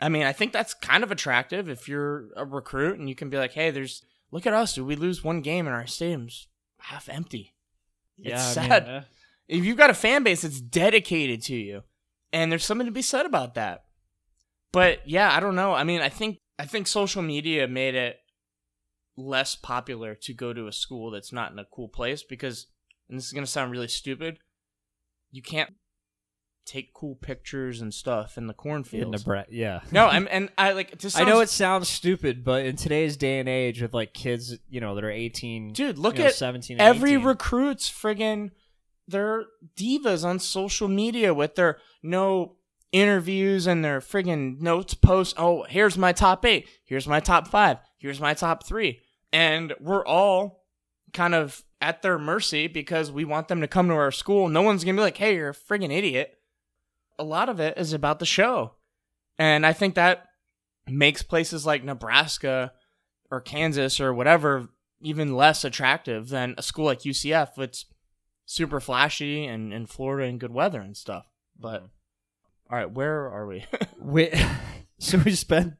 I mean, I think that's kind of attractive if you're a recruit and you can be like, hey, there's look at us. Dude. We lose one game and our stadium's half empty. yeah, it's I mean, sad. uh, If you've got a fan base that's dedicated to you, and there's something to be said about that. But yeah, I don't know. I mean, I think I think social media made it less popular to go to a school that's not in a cool place because and this is going to sound really stupid, you can't take cool pictures and stuff in the in cornfields. Nebraska, yeah. No, I'm and I like to I know it sounds stupid, but in today's day and age, with like kids, you know, that are eighteen, Dude, look you know, at seventeen, every 18. recruit's friggin' they're divas on social media with their no interviews and their friggin' notes posts. Oh, here's my top eight. Here's my top five. Here's my top three. And we're all kind of at their mercy because we want them to come to our school. No one's gonna be like, hey, you're a friggin' idiot. A lot of it is about the show. And I think that makes places like Nebraska or Kansas or whatever even less attractive than a school like UCF. It's super flashy and in Florida and good weather and stuff. But all right, where are we? We, so we spent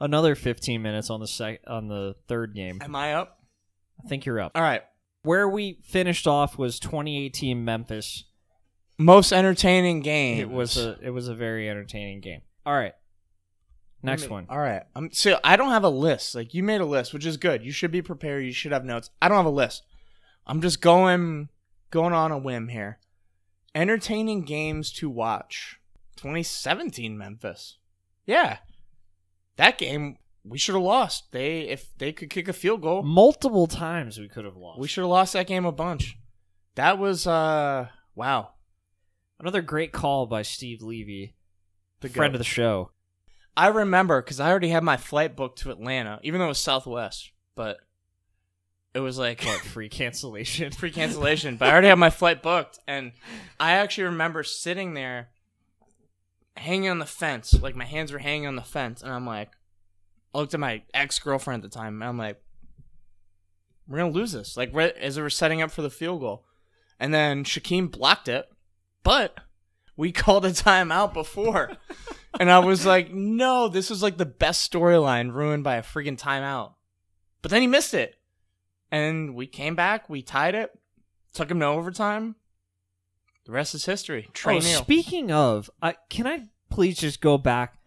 another fifteen minutes on the sec on the third game. Am I up? I think you're up. All right. Where we finished off was 2018 Memphis. Most entertaining game. It was a it was a very entertaining game. All right, next one. All right. I'm so I don't have a list. Like you made a list, which is good. You should be prepared. You should have notes. I don't have a list. I'm just going going on a whim here. Entertaining games to watch. 2017 Memphis. Yeah. That game we should have lost. They if they could kick a field goal, Multiple times we could have lost. we should have lost that game a bunch. That was uh wow. Another great call by Steve Levy, The friend of the show. I remember because I already had my flight booked to Atlanta, even though it was Southwest, but it was like What free cancellation? free cancellation. But I already had my flight booked, and I actually remember sitting there hanging on the fence. Like my hands were hanging on the fence, and I'm like, I looked at my ex girlfriend at the time, and I'm like, we're gonna lose this. Like right as we were setting up for the field goal, and then Shaquem blocked it, but we called a timeout before, and I was like, no, this is like the best storyline ruined by a freaking timeout. But then he missed it, and we came back, we tied it, took him to overtime. The rest is history. Trey oh, Neal. speaking of, I can I please just go back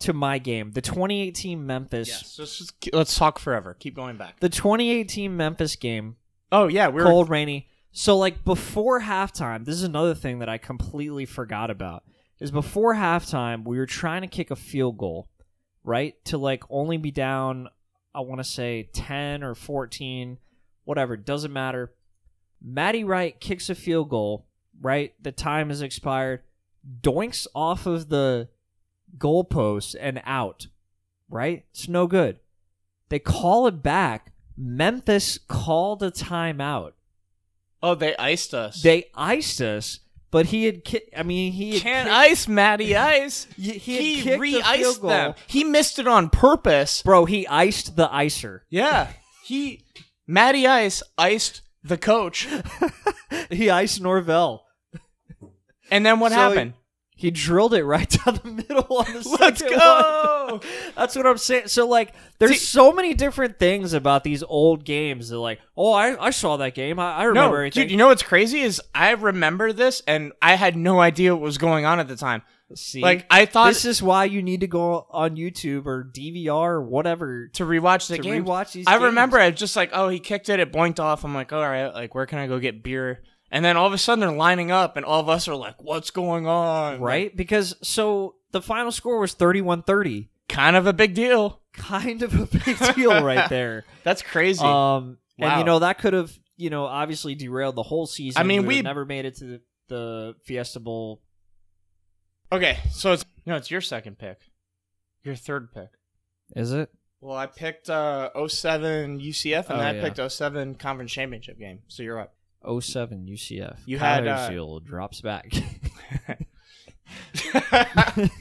to my game, the 2018 Memphis, Yes. Let's just let's talk forever. Keep going back. the 2018 Memphis game, Oh yeah, we're cold, rainy. So like before halftime, this is another thing that I completely forgot about. Is before halftime we were trying to kick a field goal, right? To like only be down, I want to say 10 or 14, whatever, doesn't matter. Matty Wright kicks a field goal, right? The time has expired, doinks off of the goalpost and out, right? It's no good. They call it back. Memphis called a timeout. Oh, they iced us. They iced us, but he had. Ki- I mean, he had can't ice Matty Ice. He, He, he, the re-iced goal. them. He missed it on purpose. Bro, he iced the icer. Yeah, he Matty Ice iced the coach. He iced Norvell. And then what So happened? He drilled it right down the middle on the Let's go. That's what I'm saying. So like, there's See- so many different things about these old games. That like, oh, I, I saw that game. I, I remember No, dude. You know what's crazy is I remember this, and I had no idea what was going on at the time. See, Like I thought this is why you need to go on YouTube or DVR or whatever to rewatch the to game. rewatch these. I games. remember it just like, oh, he kicked it, it boinked off. I'm like, all right, like where can I go get beer? And then all of a sudden they're lining up, and all of us are like, what's going on? right because so the final score was 31-30. kind of a big deal. Kind of a big deal right there. That's crazy. Um, and you know that could have you know obviously derailed the whole season. I mean, we we- never made it to the, the Fiesta Bowl. okay, so it's no, it's your second pick, your third pick. Is it? Well, I picked uh 07 UCF, and Oh, I yeah. picked 07 conference championship game. So you're up. 07 UCF. You Kyle had, uh, drops back.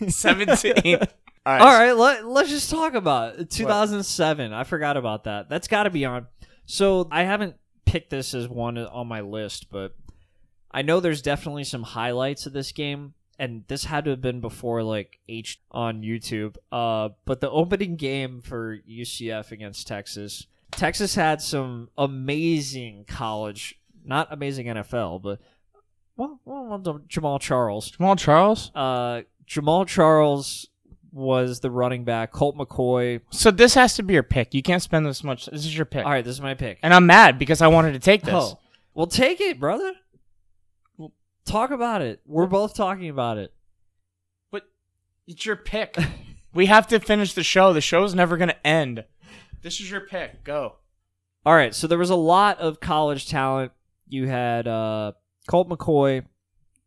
17. All right. All right, let, let's just talk about it. 2007. I forgot about that. That's got to be on. So I haven't picked this as one on my list, but I know there's definitely some highlights of this game, and this had to have been before like H on YouTube. Uh, but the opening game for UCF against Texas, Texas had some amazing college, not amazing NFL, but well, well, Jamaal Charles. Jamaal Charles. Uh, Jamaal Charles was the running back. Colt McCoy. So this has to be your pick. You can't spend this much. This is your pick. All right, this is my pick. And I'm mad because I wanted to take this. Oh, well, take it, brother. Well, talk about it. We're both talking about it. But it's your pick. we have to finish the show. The show's never going to end. This is your pick. Go. All right, so there was a lot of college talent. You had uh, Colt McCoy,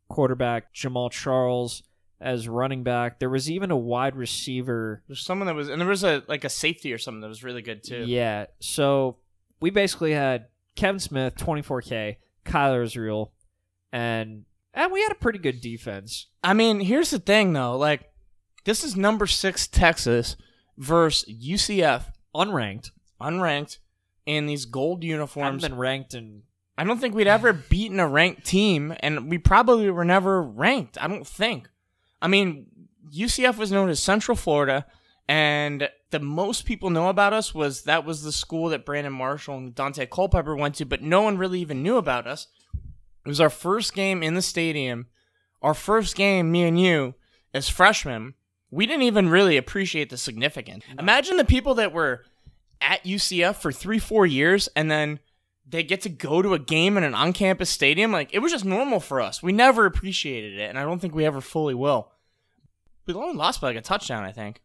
quarterback, Jamaal Charles as running back. There was even a wide receiver. There's someone that was, and there was a like a safety or something that was really good too. Yeah. So we basically had Kevin Smith, 24K, Kyle Israel, and and we had a pretty good defense. I mean, here's the thing though. Like, this is number six Texas versus UCF, Unranked. unranked, in these gold Haven't uniforms. been ranked in I don't think we'd ever beaten a ranked team, and we probably were never ranked. I don't think. I mean, UCF was known as Central Florida, and the most people know about us was that was the school that Brandon Marshall and Daunte Culpepper went to, but no one really even knew about us. It was our first game in the stadium, our first game, me and you, as freshmen. We didn't even really appreciate the significance. Imagine the people that were at UCF for three, four years, and then they get to go to a game in an on-campus stadium. Like it was just normal for us. We never appreciated it, and I don't think we ever fully will. We only lost by like a touchdown, I think.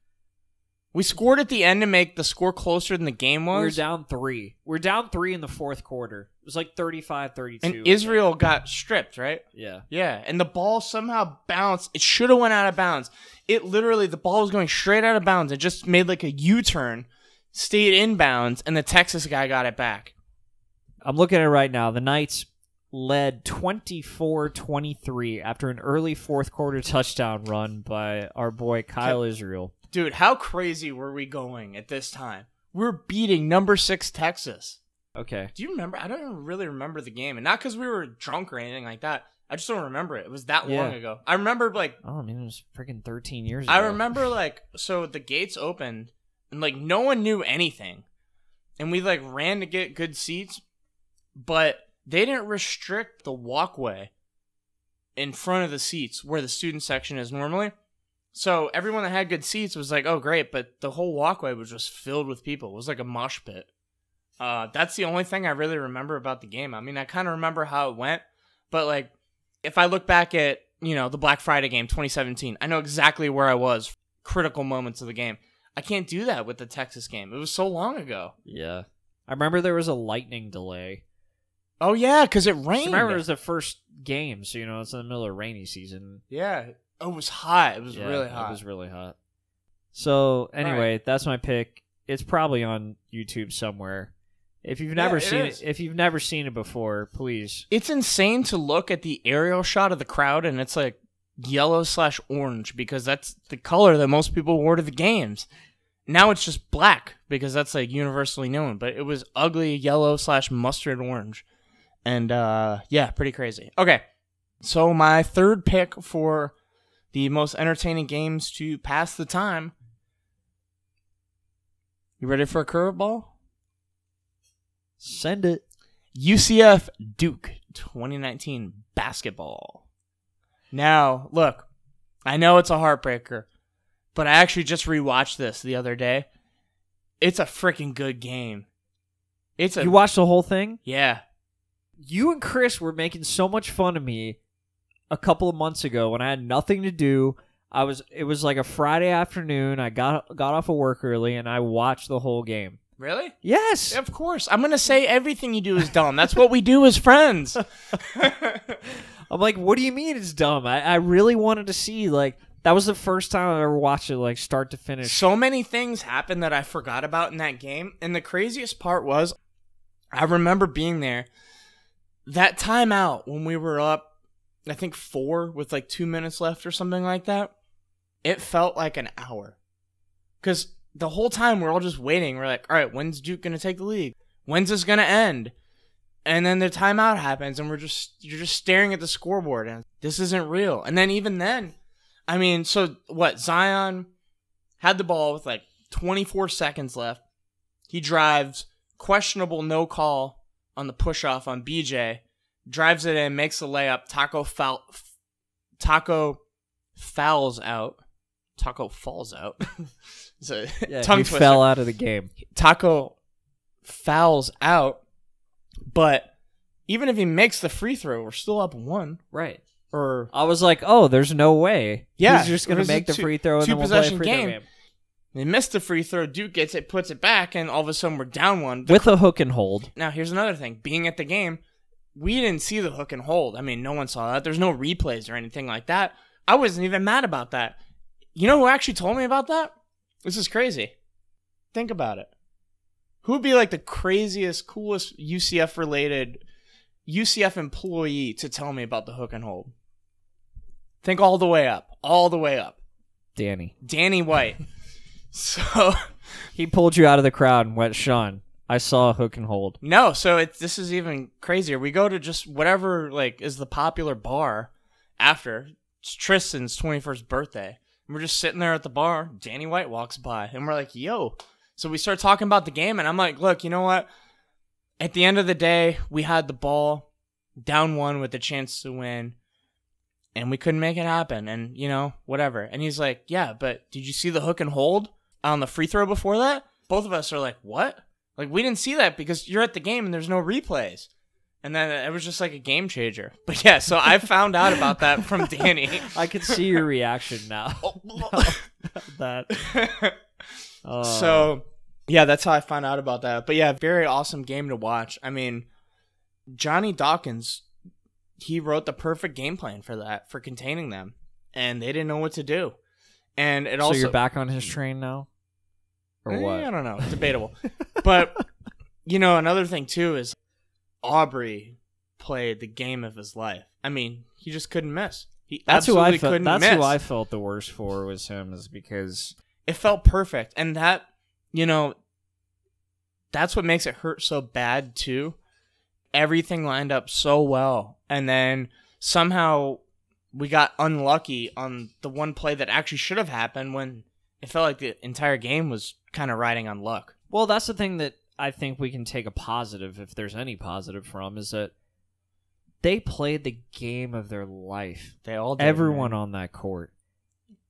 We scored at the end to make the score closer than the game was. We were down three. We are down three in the fourth quarter. It was like 35 32. and Israel got stripped, right? Yeah. Yeah, and the ball somehow bounced. It should have went out of bounds. It literally the ball was going straight out of bounds. It just made like a U-turn, stayed in bounds, and the Texas guy got it back. I'm looking at it right now. The Knights led 24-23 after an early fourth quarter touchdown run by our boy Kyle Israel. Dude, how crazy were we going at this time? We're beating number six Texas. Okay. Do you remember? I don't even really remember the game, and not because we were drunk or anything like that. I just don't remember it. It was that long ago. I remember like Oh, I mean, it was freaking 13 years ago. I remember like so the gates opened and like no one knew anything. And we like ran to get good seats, but they didn't restrict the walkway in front of the seats where the student section is normally. So everyone that had good seats was like, "Oh, great!" But the whole walkway was just filled with people. It was like a mosh pit. Uh, that's the only thing I really remember about the game. I mean, I kind of remember how it went, but like, if I look back at you know the Black Friday game 2017, I know exactly where I was, critical moments of the game. I can't do that with the Texas game. It was so long ago. Yeah. I remember there was a lightning delay. Oh yeah, because it rained. remember it was the first game, so you know it's in the middle of rainy season. yeah, oh, it was hot. It was Yeah, really hot. It was really hot. So anyway, that's my pick. It's probably on YouTube somewhere. If you've never it seen is. it, if you've never seen it before, please. it's insane to look at the aerial shot of the crowd and it's like yellow slash orange because that's the color that most people wore to the games. Now it's just black because that's like universally known, but it was ugly yellow slash mustard orange. And uh yeah, pretty crazy. Okay. So my third pick for the most entertaining games to pass the time. You ready for a curveball? Send it. UCF Duke 2019 basketball. Now, look, I know it's a heartbreaker, but I actually just rewatched this the other day. It's a freaking good game. It's a You watched the whole thing? yeah. You and Chris were making so much fun of me a couple of months ago when I had nothing to do. I was it was like a Friday afternoon. I got got off of work early and I watched the whole game. Really? Yes. Of course. I'm gonna say everything you do is dumb. That's what we do as friends. I'm like, what do you mean it's dumb? I, I really wanted to see like that was the first time I ever watched it like start to finish. so many things happened that I forgot about in that game. And the craziest part was I remember being there. That timeout when we were up, I think four with like two minutes left or something like that, it felt like an hour. Because the whole time we're all just waiting. We're like, all right, when's Duke going to take the lead? When's this going to end? And then the timeout happens and we're just, you're just staring at the scoreboard and this isn't real. And then even then, I mean, so what? Zion had the ball with like 24 seconds left. He drives, questionable no call on the push off on BJ, drives it in, makes the layup. Tacko foul, Tacko fouls out. Tacko falls out. it's a Yeah, tongue he twister. fell out of the game. Tacko fouls out, but even if he makes the free throw, we're still up one. Right. Or I was like, oh, there's no way. Yeah, he's just gonna make the two- free throw and then we'll play a free throw game. They missed the free throw. Duke gets it, puts it back, and all of a sudden we're down one. The with a hook and hold. Now, here's another thing. Being at the game, we didn't see the hook and hold. I mean, no one saw that. There's no replays or anything like that. I wasn't even mad about that. You know who actually told me about that? This is crazy. Think about it. Who would be like the craziest, coolest UCF related UCF employee to tell me about the hook and hold? Think all the way up. All the way up. Danny. Danny White. so He pulled you out of the crowd and went, Sean, I saw a hook and hold. No, so it, this is even crazier. We go to just whatever like is the popular bar after it's Tristan's twenty first birthday, and we're just sitting there at the bar. Danny White walks by, and we're like, "Yo!" So we start talking about the game, and I'm like, "Look, you know what? At the end of the day, we had the ball down one with a chance to win." And we couldn't make it happen, and you know, whatever. And he's like, "Yeah, but did you see the hook and hold on the free throw before that?" Both of us are like, "What?" Like we didn't see that because you're at the game and there's no replays. And then it was just like a game changer. But yeah, so I found out about that from Danny. I could see your reaction now. that. Uh, so yeah, that's how I found out about that. But yeah, very awesome game to watch. I mean, Johnny Dawkins, he wrote the perfect game plan for that, for containing them. And they didn't know what to do. And it so also you're back on his train now, or Eh, what? I don't know. Debatable. but you know, another thing too is Aubrey played the game of his life. I mean, he just couldn't miss. He That's who I felt. couldn't That's miss. who I felt the worst for was him, is because it felt perfect and that you know that's what makes it hurt so bad too everything lined up so well and then somehow we got unlucky on the one play that actually should have happened when it felt like the entire game was kind of riding on luck Well, that's the thing that I think we can take a positive, if there's any positive from, is that they played the game of their life. they all did, Everyone man. on that court.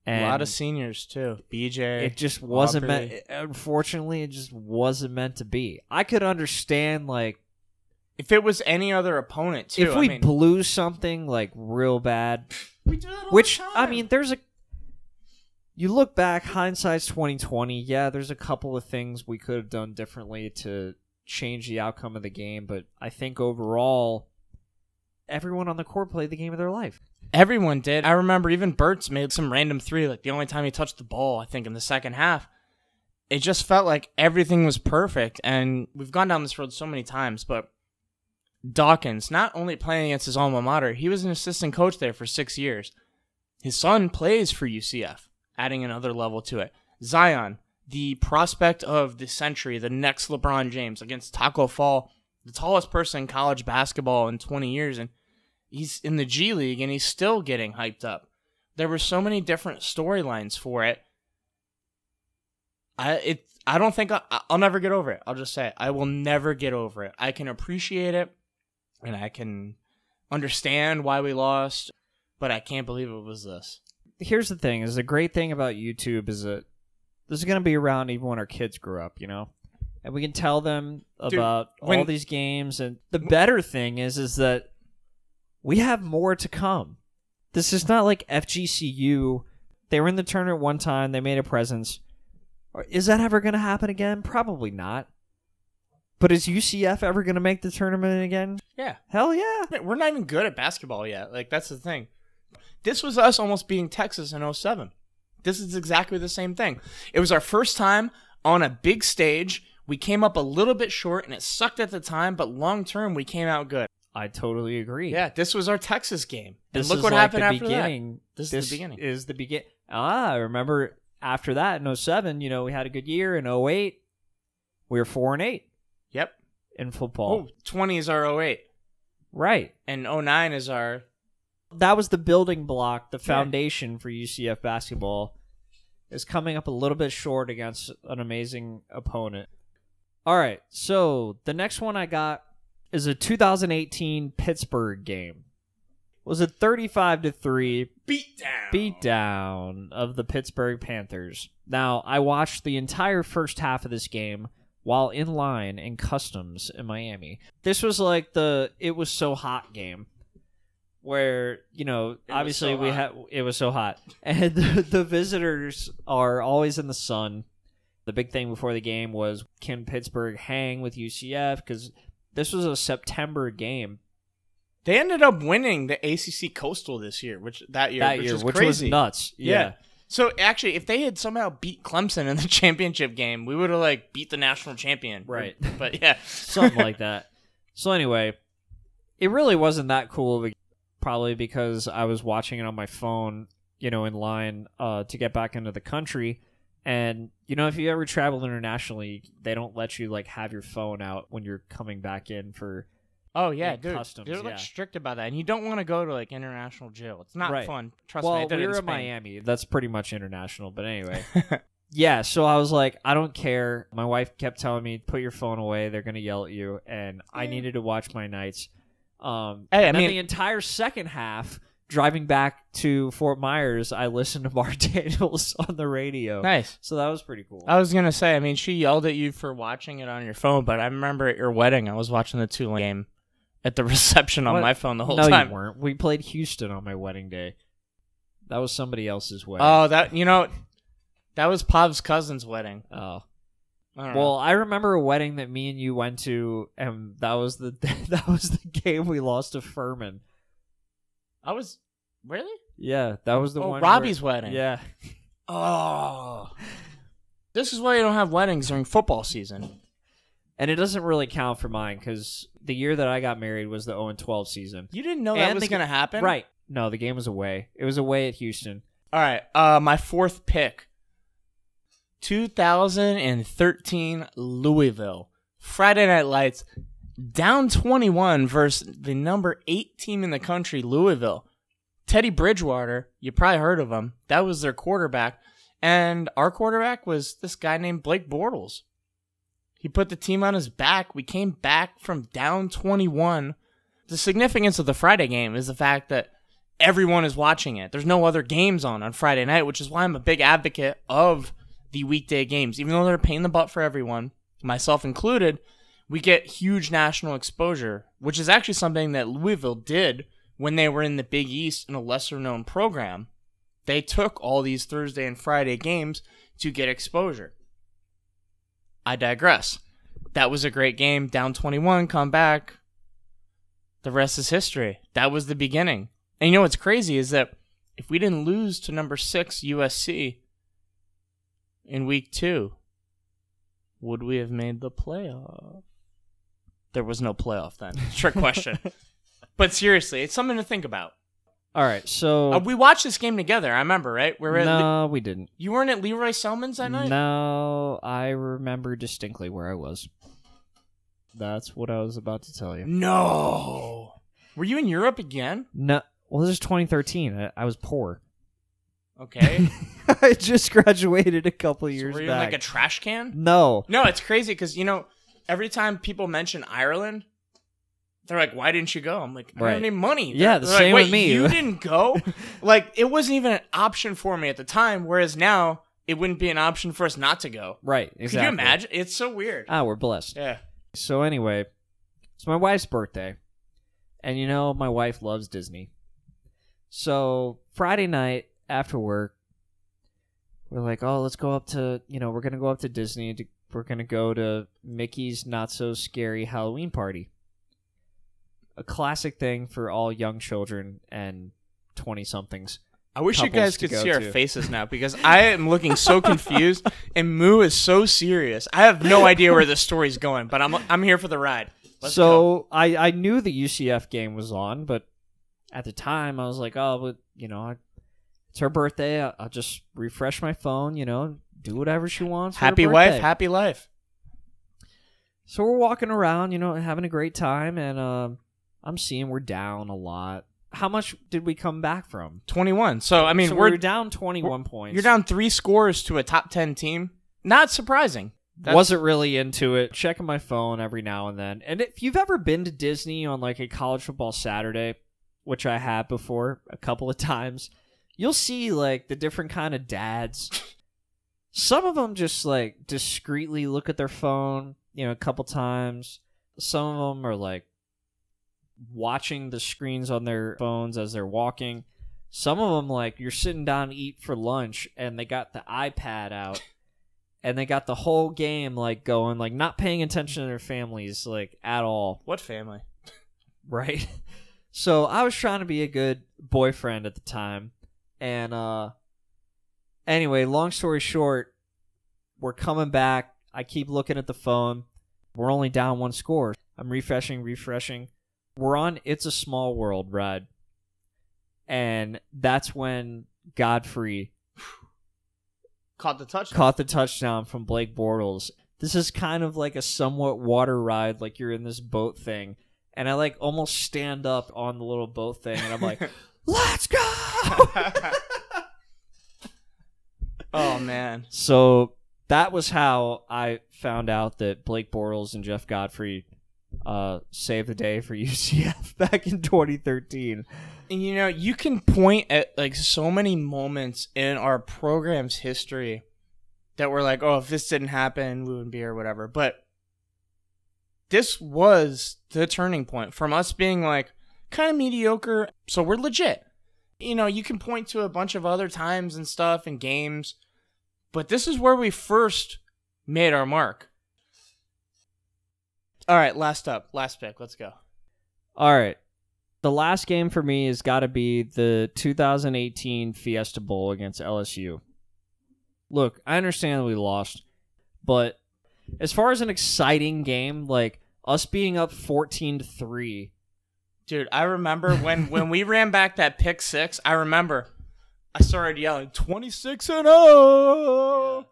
a lot of seniors too bj it just wasn't Aubrey. meant. Unfortunately, it just wasn't meant to be. I could understand like if it was any other opponent too if we I mean, blew something like real bad, we do that all which I mean, there's a. You look back, hindsight's twenty twenty. Yeah, there's a couple of things we could have done differently to change the outcome of the game, but I think overall, everyone on the court played the game of their life. Everyone did. I remember even Burt's made some random three, like the only time he touched the ball, I think, in the second half. It just felt like everything was perfect. And we've gone down this road so many times, but Dawkins, not only playing against his alma mater, he was an assistant coach there for six years. His son plays for UCF, adding another level to it. Zion, the prospect of the century, the next LeBron James against Tacko Fall, the tallest person in college basketball in 20 years. And he's in the G League and he's still getting hyped up. There were so many different storylines for it. I it I don't think I, I'll never get over it. I'll just say it. I will never get over it. I can appreciate it and I can understand why we lost, but I can't believe it was this. Here's the thing: is the great thing about YouTube is that this is going to be around even when our kids grow up, you know, and we can tell them Dude, about all these games. And the better thing is, is that we have more to come. This is not like FGCU. They were in the tournament one time. They made a presence. Is that ever going to happen again? Probably not. But is UCF ever going to make the tournament again? Yeah. Hell yeah. We're not even good at basketball yet. Like that's the thing. This was us almost beating Texas in 07. This is exactly the same thing. It was our first time on a big stage. We came up a little bit short and it sucked at the time, but long term we came out good. I totally agree. Yeah, this was our Texas game. And This look is what like happened the after beginning. This is the beginning. Is the begin. Ah, I remember after that in 07, you know, we had a good year. In 08, we were four and eight. Yep. in football. Oh, 20 is our 08 Right. and 09 is our That was the building block, the foundation for UCF basketball. Is coming up a little bit short against an amazing opponent. All right, so the next one I got is a 2018 Pittsburgh game. Was it 35 to 3 beat down. beat down of the Pittsburgh Panthers. Now, I watched the entire first half of this game while in line in customs in Miami. This was like the it was so hot game where, you know, obviously so we had it was so hot. And the, the visitors are always in the sun. The big thing before the game was can Pittsburgh hang with UCF cuz this was a September game They ended up winning the ACC Coastal this year, which that year, that which year, is which crazy. was nuts. Yeah. yeah. So actually, if they had somehow beat Clemson in the championship game, we would have like beat the national champion. Right. But yeah, something like that. So anyway, it really wasn't that cool. be- Probably because I was watching it on my phone, you know, in line uh, to get back into the country. And you know, if you ever travel internationally, they don't let you like have your phone out when you're coming back in for. Oh yeah, dude. customs, They're like yeah. strict about that, and you don't want to go to like international jail. It's not Right. fun. Trust me. Well, we it in in Miami. That's pretty much international. But anyway, yeah. So I was like, I don't care. My wife kept telling me, put your phone away. They're gonna yell at you, and I needed to watch my Knights. Um, Hey, I mean- the entire second half, driving back to Fort Myers, I listened to Marc Daniels on the radio. Nice. So that was pretty cool. I was gonna say, I mean, she yelled at you for watching it on your phone, but I remember at your wedding, I was watching the Tulane game at the reception on What? my phone the whole no, time. you weren't. We played Houston on my wedding day. That was somebody else's wedding. Oh, that you know, that was Pov's cousin's wedding. oh. I don't know. Well, I remember a wedding that me and you went to, and that was the that was the game we lost to Furman. I was really. Yeah, that was the oh, one. Robbie's where- wedding. Yeah, Oh. This is why you don't have weddings during football season. and it doesn't really count for mine because the year that I got married was the 0 and 12 season. You didn't know that And was the- going to happen? Right? No, the game was away. It was away at Houston. All right. Uh, my fourth pick 2013 Louisville. Friday Night Lights down 21 versus the number eight team in the country, Louisville. Teddy Bridgewater, you probably heard of him. That was their quarterback. And our quarterback was this guy named Blake Bortles. He put the team on his back. We came back from down 21. The significance of the Friday game is the fact that everyone is watching it. There's no other games on on Friday night, which is why I'm a big advocate of the weekday games. Even though they're in the butt for everyone, myself included, we get huge national exposure, which is actually something that Louisville did when they were in the Big East in a lesser known program. They took all these Thursday and Friday games to get exposure. I digress. That was a great game. Down 21, come back. The rest is history. That was the beginning. And you know what's crazy is that if we didn't lose to number six USC in week two, would we have made the playoff? There was no playoff then. Trick question. but seriously, it's something to think about. All right, so Uh, we watched this game together. I remember, right? We were at Le- no, we didn't. you weren't at Lee Roy Selmon's that night. No, I remember distinctly where I was. That's what I was about to tell you. No. Were you in Europe again? No, well, this is 2013. I, I was poor. Okay. I just graduated a couple years were you in back. like a trash can? no, No, it's crazy because you know every time people mention Ireland, they're like, "Why didn't you go?" I'm like, "I don't Right. have any money." Yeah, They're- the they're like, same "Wait, with me." You didn't go. like it wasn't even an option for me at the time. Whereas now it wouldn't be an option for us not to go. right? Exactly. Could you imagine? It's so weird. Ah, we're blessed. Yeah. So anyway, it's my wife's birthday, and you know my wife loves Disney. So Friday night after work, we're like, "Oh, let's go up to you know we're gonna go up to Disney. To, we're gonna go to Mickey's Not So Scary Halloween Party." A classic thing for all young children and twenty somethings. I wish you guys could see our faces now because I am looking so confused and Moo is so serious. I have no idea where this story's going, but I'm I'm here for the ride. Let's go. so I I knew the UCF game was on, but at the time I was like, oh, but you know, I, it's her birthday. I, I'll just refresh my phone. You know, do whatever she wants. happy wife, happy life. So we're walking around, you know, having a great time, and um, I'm seeing we're down a lot. How much did we come back from? 21. So I mean, So we're we're down 21 points. You're down three scores to a top 10 team. Not surprising. That's- Wasn't really into it. Checking my phone every now and then. And if you've ever been to Disney on like a college football Saturday, which I have before a couple of times, you'll see like the different kind of dads. Some of them just like discreetly look at their phone, you know, a couple times. Some of them are like watching the screens on their phones as they're walking. Some of them like you're sitting down to eat for lunch and they got the iPad out and they got the whole game like going like not paying attention to their families like at all What family? right so i was trying to be a good boyfriend at the time and uh anyway long story short we're coming back i keep looking at the phone we're only down one score i'm refreshing refreshing we're on it's a small world ride and that's when godfrey Caught the touchdown. caught the touchdown from Blake Bortles. This is kind of like a somewhat water ride, like you're in this boat thing. And I like almost stand up on the little boat thing and I'm like, let's go! oh, man. so that was how I found out that Blake Bortles and Jeff Godfrey uh, saved the day for UCF back in 2013. And you know, you can point at like so many moments in our program's history that we're like, oh, if this didn't happen, we wouldn't be here, or whatever. But this was the turning point from us being like kind of mediocre. So we're legit. You know, you can point to a bunch of other times and stuff and games, but this is where we first made our mark. All right, last up, last pick. Let's go. All right. The last game for me has got to be the 2018 Fiesta Bowl against LSU. Look, I understand we lost, but as far as an exciting game, like us being up fourteen to three. Dude, I remember when when we ran back that pick six. I remember I started yelling twenty six and oh.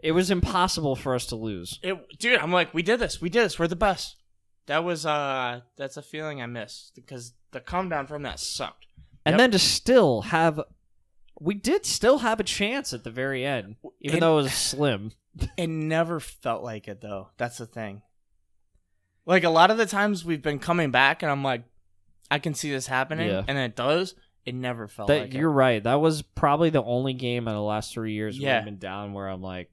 It was impossible for us to lose. It, dude, I'm like, we did this. We did this. We're the best. That was uh, that's a feeling I miss because the come down from that sucked. And Yep. then to still have, we did still have a chance at the very end, even though it was slim. It never felt like it though. That's the thing. Like a lot of the times we've been coming back, and I'm like, I can see this happening, Yeah. and it does. It never felt That like you're it. right. That was probably the only game in the last three years where Yeah. I've been down where I'm like,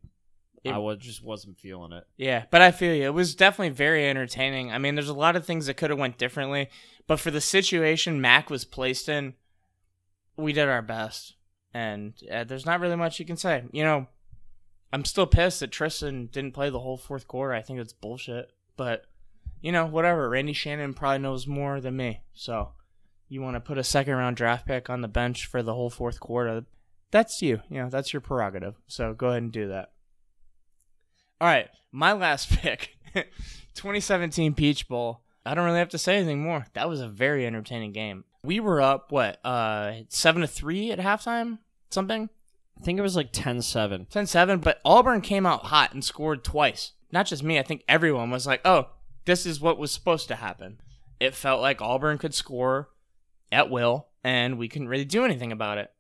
It- I was just wasn't feeling it. Yeah, but I feel you. It was definitely very entertaining. I mean, there's a lot of things that could have went differently, but for the situation Mack was placed in, we did our best, and uh, there's not really much you can say. You know, I'm still pissed that Trysten didn't play the whole fourth quarter. I think it's bullshit, but you know, whatever. Randy Shannon probably knows more than me, so you want to put a second round draft pick on the bench for the whole fourth quarter? That's you. You know, that's your prerogative. So go ahead and do that. All right, my last pick, 2017 Peach Bowl. I don't really have to say anything more. That was a very entertaining game. We were up what, uh, seven to three at halftime, something, I think it was like 10-7. 10-7. But Auburn came out hot and scored twice. Not just me. I think everyone was like, "Oh, this is what was supposed to happen." It felt like Auburn could score at will, and we couldn't really do anything about it.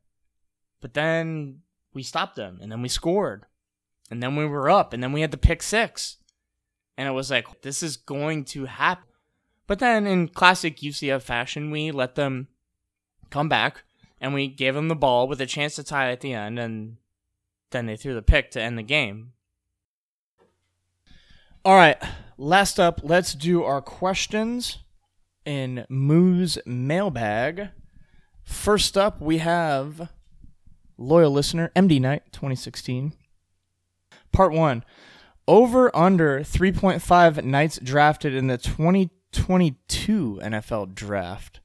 But then we stopped them, and then we scored, and then we were up, and then we had the pick six, and it was like this is going to happen. But then, in classic UCF fashion, we let them come back, and we gave them the ball with a chance to tie at the end, and then they threw the pick to end the game. All right, last up, let's do our questions in Moo's mailbag. First up, we have loyal listener MD Knight 2016. Part 1. Over under 3.5 Knights drafted in the 2022 NFL draft.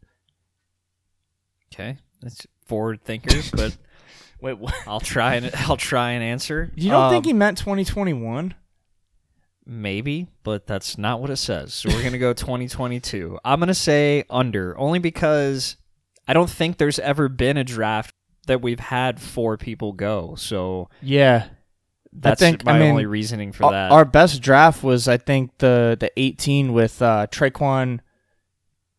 Okay, that's forward thinkers, but Wait, what? I'll try and I'll try and answer. You don't think Um, he meant 2021? Maybe, but that's not what it says. So we're going to go 2022. I'm going to say under, only because I don't think there's ever been a draft that we've had four people go. So Yeah. that's think- my I mean, only reasoning for Our- that. Our best draft was, I think, the the 18 with uh, Tre'Quan,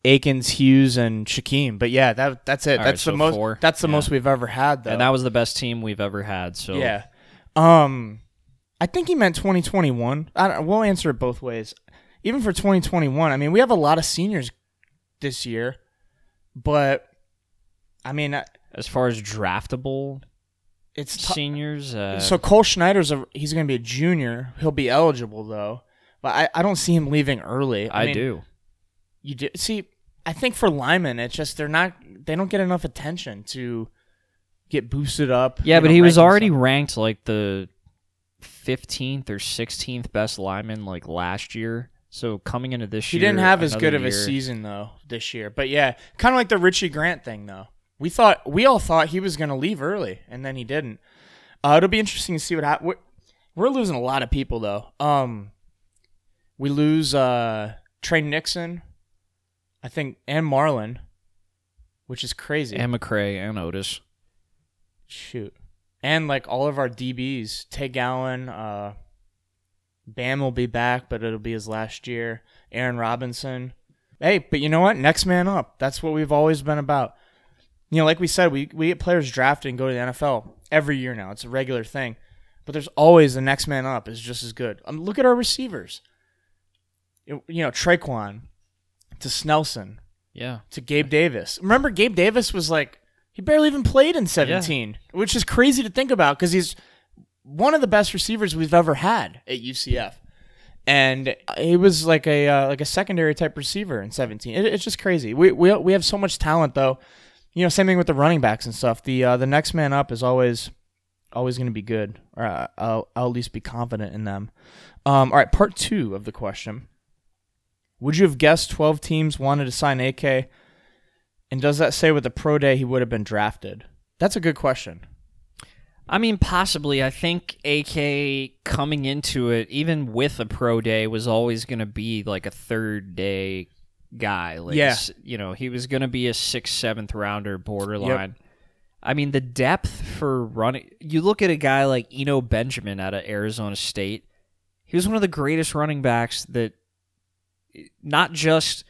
Akins, Hughes, and Shaquem. But yeah, that that's it. All that's right, the so most. four. That's the Yeah. most we've ever had, though. and that was the best team we've ever had. So yeah. Um, I think he meant 2021. I don't, we'll answer it both ways. Even for 2021, I mean, we have a lot of seniors this year, but I mean, uh, as far as draftable it's tou- seniors, uh, So Cole Schneider's a he's going to be a junior. He'll be eligible though, but I, I don't see him leaving early. I, mean, do. You do see. I think for Lyman, it's just they're not they don't get enough attention to get boosted up. Yeah, but know, he was already ranked like the 15th or 16th best lineman like last year. So coming into this He year, he didn't have as good of a season though this year. But yeah, kind of like the Richie Grant thing though. We thought we all thought he was going to leave early, and then he didn't. Uh, it'll be interesting to see what happens. We're, we're losing a lot of people though. Um, we lose uh, Tre Nixon, I think, and Marlon, which is crazy. and McCrae and Otis. Shoot. And like all of our DBs, Tay Gowan, uh, Bam will be back, but it'll be his last year. Aaron Robinson. Hey, but you know what? Next man up. That's what we've always been about. You know, like we said, we, we get players drafted and go to the NFL every year now. It's a regular thing. But there's always the next man up is just as good. Um, look at our receivers. You you know, Tre'Quan to Snelson Yeah. to Gabe Davis. Remember, Gabe Davis was like he barely even played in 17, which is crazy to think about because he's one of the best receivers we've ever had at UCF, and he was like a uh, like a secondary type receiver in 17. It, it's just crazy. We we we have so much talent though. You know, same thing with the running backs and stuff. The uh, the next man up is always always going to be good, or uh, I'll, I'll at least be confident in them. Um, all right, part two of the question. Would you have guessed 12 teams wanted to sign AK? And does that say with the pro day he would have been drafted? That's a good question. I mean, possibly. I think AK coming into it, even with a pro day, was always going to be like a third day guy. Like, Yeah. you know, he was going to be a sixth, seventh rounder borderline. I mean, the depth for running. You look at a guy like Eno Benjamin out of Arizona State. He was one of the greatest running backs that, not just,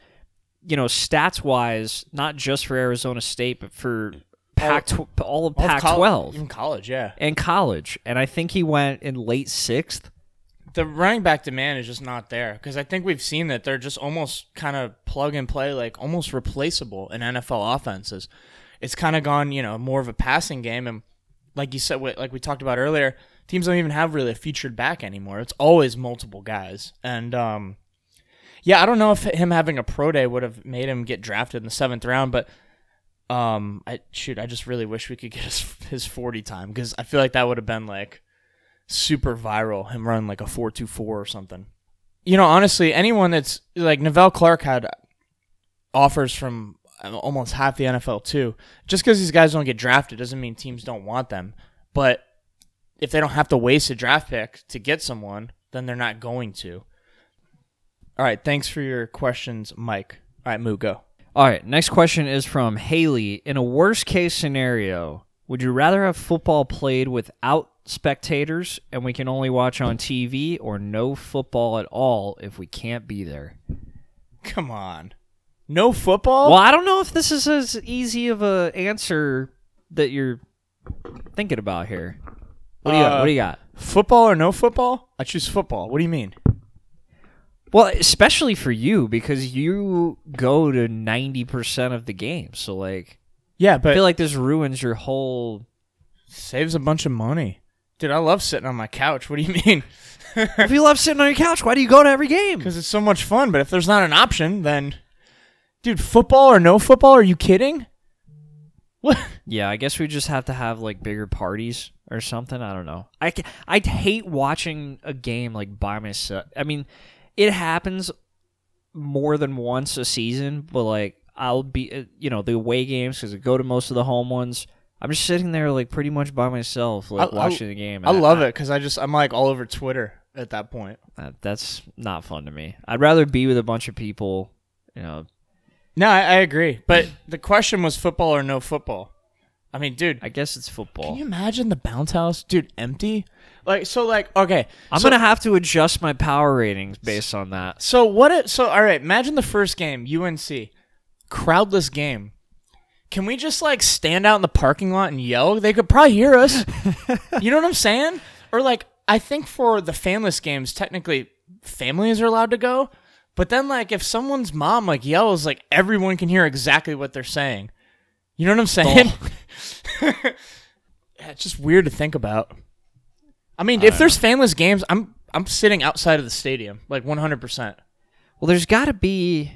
you know, stats wise, not just for Arizona State, but for Pac, all of All of Pac 12 in college, yeah. in college. And I think he went in late sixth. The running back demand is just not there because I think we've seen that they're just almost kind of plug and play, like almost replaceable in NFL offenses. It's kind of gone, you know, more of a passing game, and like you said, like we talked about earlier, teams don't even have really a featured back anymore. It's always multiple guys, and um, yeah, I don't know if him having a pro day would have made him get drafted in the seventh round, but um, I shoot, I just really wish we could get his his forty time because I feel like that would have been like super viral. Him running like a four two four or something. You know, honestly, anyone that's like Nevelle Clarke had offers from uh, almost half the NFL too. Just because these guys don't get drafted doesn't mean teams don't want them. But if they don't have to waste a draft pick to get someone, then they're not going to. All right, thanks for your questions, Mike. All right, Moo, go. All right, next question is from Haley. In a worst case scenario, would you rather have football played without spectators and we can only watch on TV or no football at all if we can't be there? Come on. No football? Well, I don't know if this is as easy of a answer that you're thinking about here. What do you got? Uh, What do you got? Football or no football? I choose football. What do you mean? Well, especially for you because you go to 90% of the game. So like Yeah, but I feel like this ruins your whole saves a bunch of money. Dude, I love sitting on my couch. What do you mean? If you love sitting on your couch, why do you go to every game? Because it's so much fun. But if there's not an option, then, dude, football or no football? Are you kidding? What? Yeah, I guess we just have to have like bigger parties or something. I don't know. I I'd hate watching a game like by myself. I mean, it happens more than once a season, but like I'll be, uh, you know, the away games because I go to most of the home ones. I'm just sitting there like pretty much by myself, like I- I- watching the game. I love it because I just I'm like all over Twitter at that point. Uh, that's not fun to me. I'd rather be with a bunch of people. You know, No, I, I agree. But the question was football or no football. I mean, dude, I guess it's football. can you imagine the bounce house, dude, empty? Like so, like okay, I'm so- gonna have to adjust my power ratings based on that. So what? It, so all right, imagine the first game, UNC, crowdless game. Can we just like stand out in the parking lot and yell? They could probably hear us. you know what I'm saying? Or like, I think for the fanless games, technically families are allowed to go. But then like, if someone's mom like yells, like everyone can hear exactly what they're saying. You know what I'm saying? Yeah, it's just weird to think about. I mean, if there's fanless games, I'm I'm sitting outside of the stadium, like 100. percent Well, there's got to be.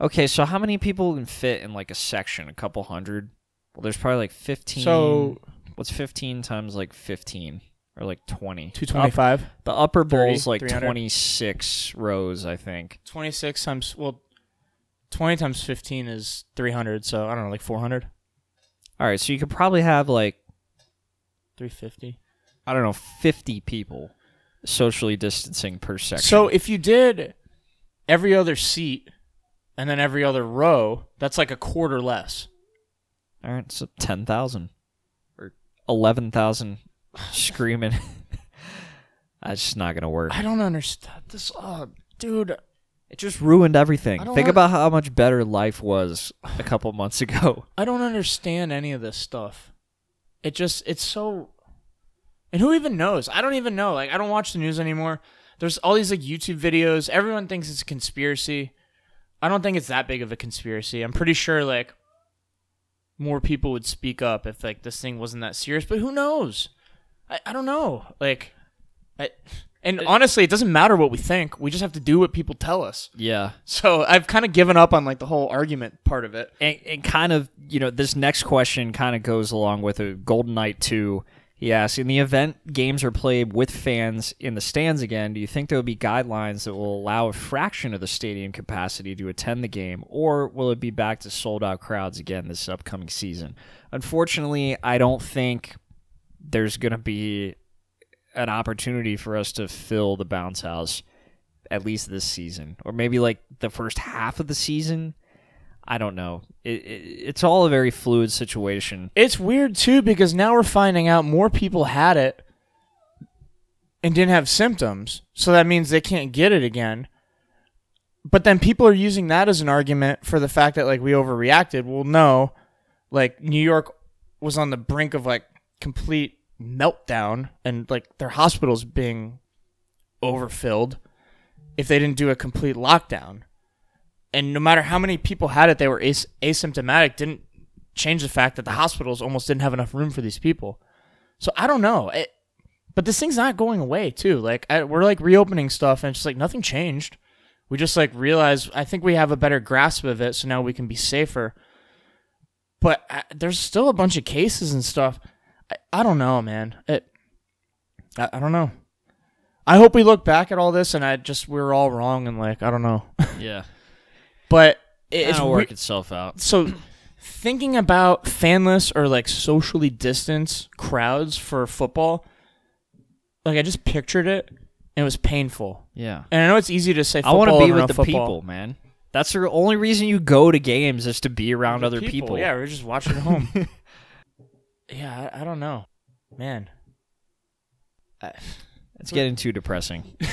Okay, so how many people can fit in like a section? A couple hundred. Well, there's probably like 15. So what's 15 times like 15 or like 20? two twenty five. The upper 30, bowl's like 26 rows, I think. 26 times well 20 times 15 is 300 so i don't know like 400 All right, so you could probably have like 350 I don't know 50 people socially distancing per section. so if you did every other seat and then every other row that's like a quarter less all right, so 10,000 or 11,000 screaming. That's just not gonna work. i don't understand this oh dude It just ruined everything. Think want- about how much better life was a couple months ago. i don't understand any of this stuff it just it's so and who even knows? I don't even know. Like i don't watch the news anymore. There's all these like youtube videos. Everyone thinks it's a conspiracy. I don't think it's that big of a conspiracy. I'm pretty sure like more people would speak up if like this thing wasn't that serious but who knows? I, I don't know. Like I, and honestly it doesn't matter what we think. We just have to do what people tell us. Yeah. so i've kind of given up on like the whole argument part of it. And, and kind of, you know, this next question kind of goes along with a Golden Knight 2. Asks, in the event games are played with fans in the stands again, do you think there will be guidelines that will allow a fraction of the stadium capacity to attend the game, or will it be back to sold out crowds again this upcoming season? Unfortunately, I don't think there's going to be an opportunity for us to fill the bounce house at least this season, or maybe like the first half of the season. I don't know. It, it, it's all a very fluid situation. It's weird too because now we're finding out more people had it and didn't have symptoms. So that means they can't get it again. But then people are using that as an argument for the fact that like we overreacted. Well, no. Like New York was on the brink of like complete meltdown and like their hospitals being overfilled if they didn't do a complete lockdown. And no matter how many people had it, they were as- asymptomatic, didn't change the fact that the hospitals almost didn't have enough room for these people. So I don't know. It, but this thing's not going away, too. Like, I, we're like reopening stuff, and it's just like nothing changed. We just like realize, I think we have a better grasp of it, so now we can be safer. But uh, there's still a bunch of cases and stuff. I, I don't know, man. It, I, I don't know. I hope we look back at all this and I just we're all wrong and like I don't know. Yeah, But it- it's it'll we- work itself out. so thinking about fanless or like socially distanced crowds for football, like I just pictured it and it was painful. Yeah, And I know it's easy to say I football want to be over with the football. people, man. That's the only reason you go to games is to be around other people. Yeah, we're just watching at home. yeah, I, I don't know, man. It's getting too depressing.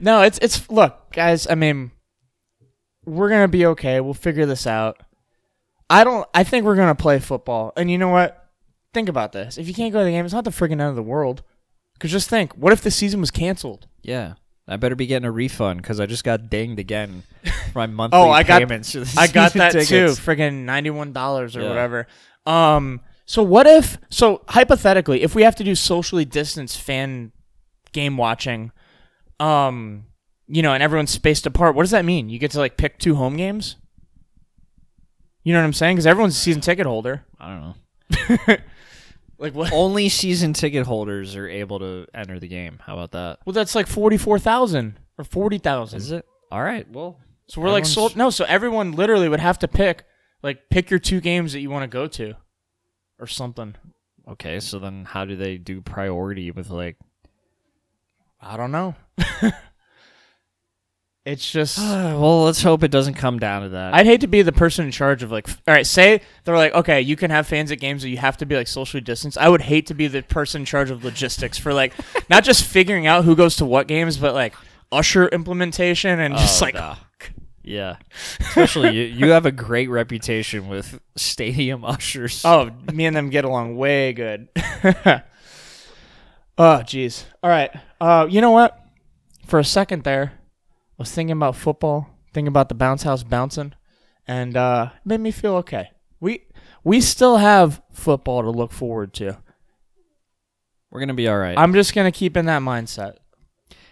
No, it's it's look, guys, I mean we're going to be okay. We'll figure this out. I don't I think we're going to play football. And you know what? Think about this. If you can't go to the game, it's not the friggin' end of the world. Cuz just think, what if the season was canceled? Yeah. I better be getting a refund because I just got dinged again for my monthly Oh, I got- payments. the I got that too. tickets. Friggin' $91 or Yeah. whatever. Um so what if so hypothetically, if we have to do socially distanced fan game watching um you know, and everyone's spaced apart, what does that mean? You get to like pick two home games? You know what I'm saying? Because everyone's a season ticket holder. I don't know. Like what? Only season ticket holders are able to enter the game. How about that? Well, that's like forty-four thousand or forty thousand. Is it? All right. Well, So we're like sold. No, so everyone literally would have to pick, like, pick your two games that you want to go to, or something. okay. So then, how do they do priority with like? I don't know. it's just. well, let's hope it doesn't come down to that. I'd hate to be the person in charge of like, all right, say they're like, okay, you can have fans at games, but you have to be like socially distanced. I would hate to be the person in charge of logistics for like, not just figuring out who goes to what games, but like usher implementation and just Oh, like, no. yeah. Especially you. You have a great reputation with stadium ushers. Oh, me and them get along way good. oh, jeez. All right. Uh, you know what? For a second there, I was thinking about football, thinking about the bounce house bouncing, and uh, it made me feel okay. We we still have football to look forward to. We're gonna be all right. I'm just gonna keep in that mindset.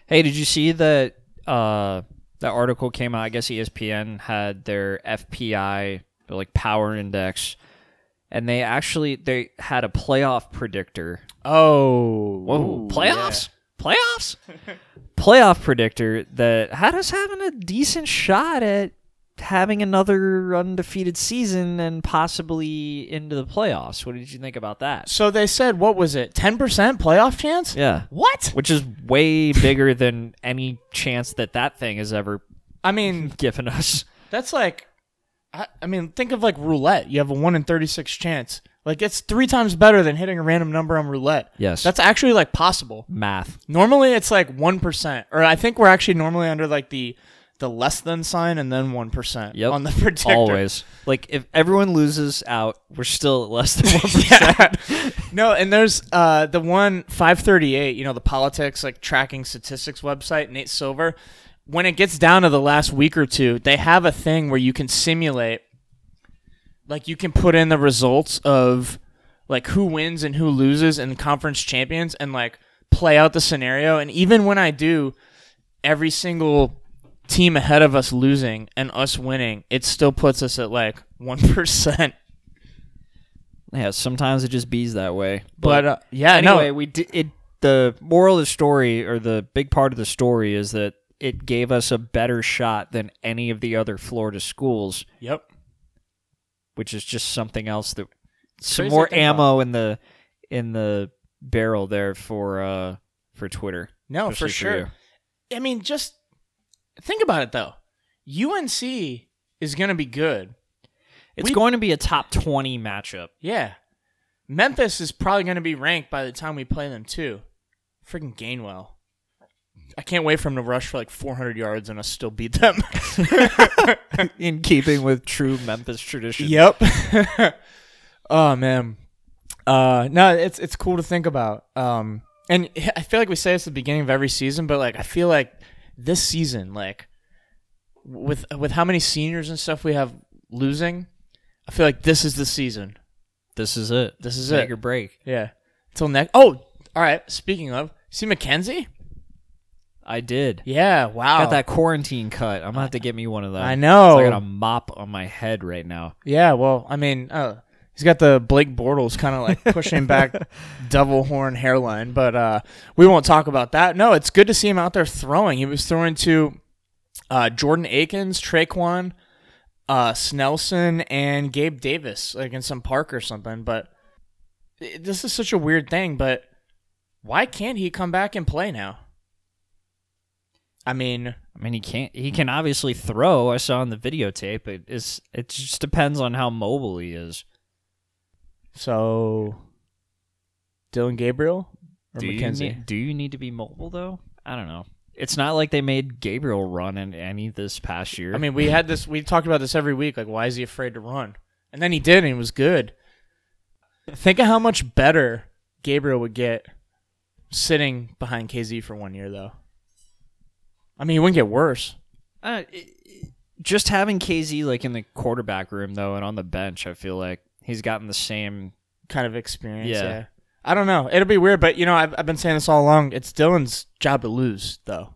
Hey, did you see that uh that article came out? I guess ESPN had their FPI, their like power index, and they actually they had a playoff predictor. Oh, Whoa, playoffs? Playoffs? playoff predictor that had us having a decent shot at having another undefeated season and possibly into the playoffs. What did you think about that? So they said, what was it? Ten percent playoff chance? Yeah. What? Which is way bigger than any chance that that thing has ever I mean, given us. That's like, I, I mean, think of like roulette. You have a one in thirty six chance. Like it's three times better than hitting a random number on roulette. Yes. That's actually like possible. math. Normally it's like one percent, or I think we're actually normally under like the the less than sign and then one percent Yep. on the predictor. Always. Like if everyone loses out, we're still at less than one percent. No, and there's uh the one 538, you know, the politics like tracking statistics website, Nate Silver. When it gets down to the last week or two, they have a thing where you can simulate like you can put in the results of like who wins and who loses in conference champions and like play out the scenario and even when I do every single team ahead of us losing and us winning, it still puts us at like 1%. Yeah, sometimes it just bees that way. But uh, yeah, anyway, no, we did it. The moral of the story, or the big part of the story, is that it gave us a better shot than any of the other Florida schools, Yep. Which is just something else that some more ammo in the in the barrel there for uh for Twitter. No, for sure. I mean, just think about it though. UNC is going to be good. It's We- going to be a top 20 matchup. Yeah. Memphis is probably going to be ranked by the time we play them too. Freaking Gainwell. I can't wait for him to rush for like 400 yards and us still beat them. in keeping with true Memphis tradition. Yep. oh man. Uh no, it's it's cool to think about. Um and I feel like we say this at the beginning of every season, but like I feel like this season, like with with how many seniors and stuff we have losing, I feel like this is the season. This is it. This is Make it. or break. Yeah. Until next Oh, all right. Speaking of, see McKenzie? I did. Yeah, wow. Got that quarantine cut. I'm gonna have to get me one of those. I know. So I got a mop on my head right now. Yeah, well, I mean, uh, he's got the Blake Bortles kind of like pushing back double horn hairline, but uh, we won't talk about that. No, it's good to see him out there throwing. He was throwing to uh, Jordan Akins, Tre'Quan, uh, Snelson, and Gabe Davis, like in some park or something. But this is such a weird thing. But why can't he come back and play now? I mean, I mean, he can't. He can obviously throw. I saw in the videotape. It is. It just depends on how mobile he is. so Dillon Gabriel or Do you, McKenzie? need, do you need to be mobile though? I don't know. It's not like they made Gabriel run in any this past year. I mean, we had this. We talked about this every week. Like, why is he afraid to run? And then he did, and he was good. Think of how much better Gabriel would get sitting behind KZ for one year, though. I mean, he wouldn't get worse. Uh, it- it- just having KZ like in the quarterback room though, and on the bench, I feel like he's gotten the same. Kind of experience. Yeah. Yeah. I don't know. It'll be weird, but you know, I've I've been saying this all along. It's Dillon's job to lose, though.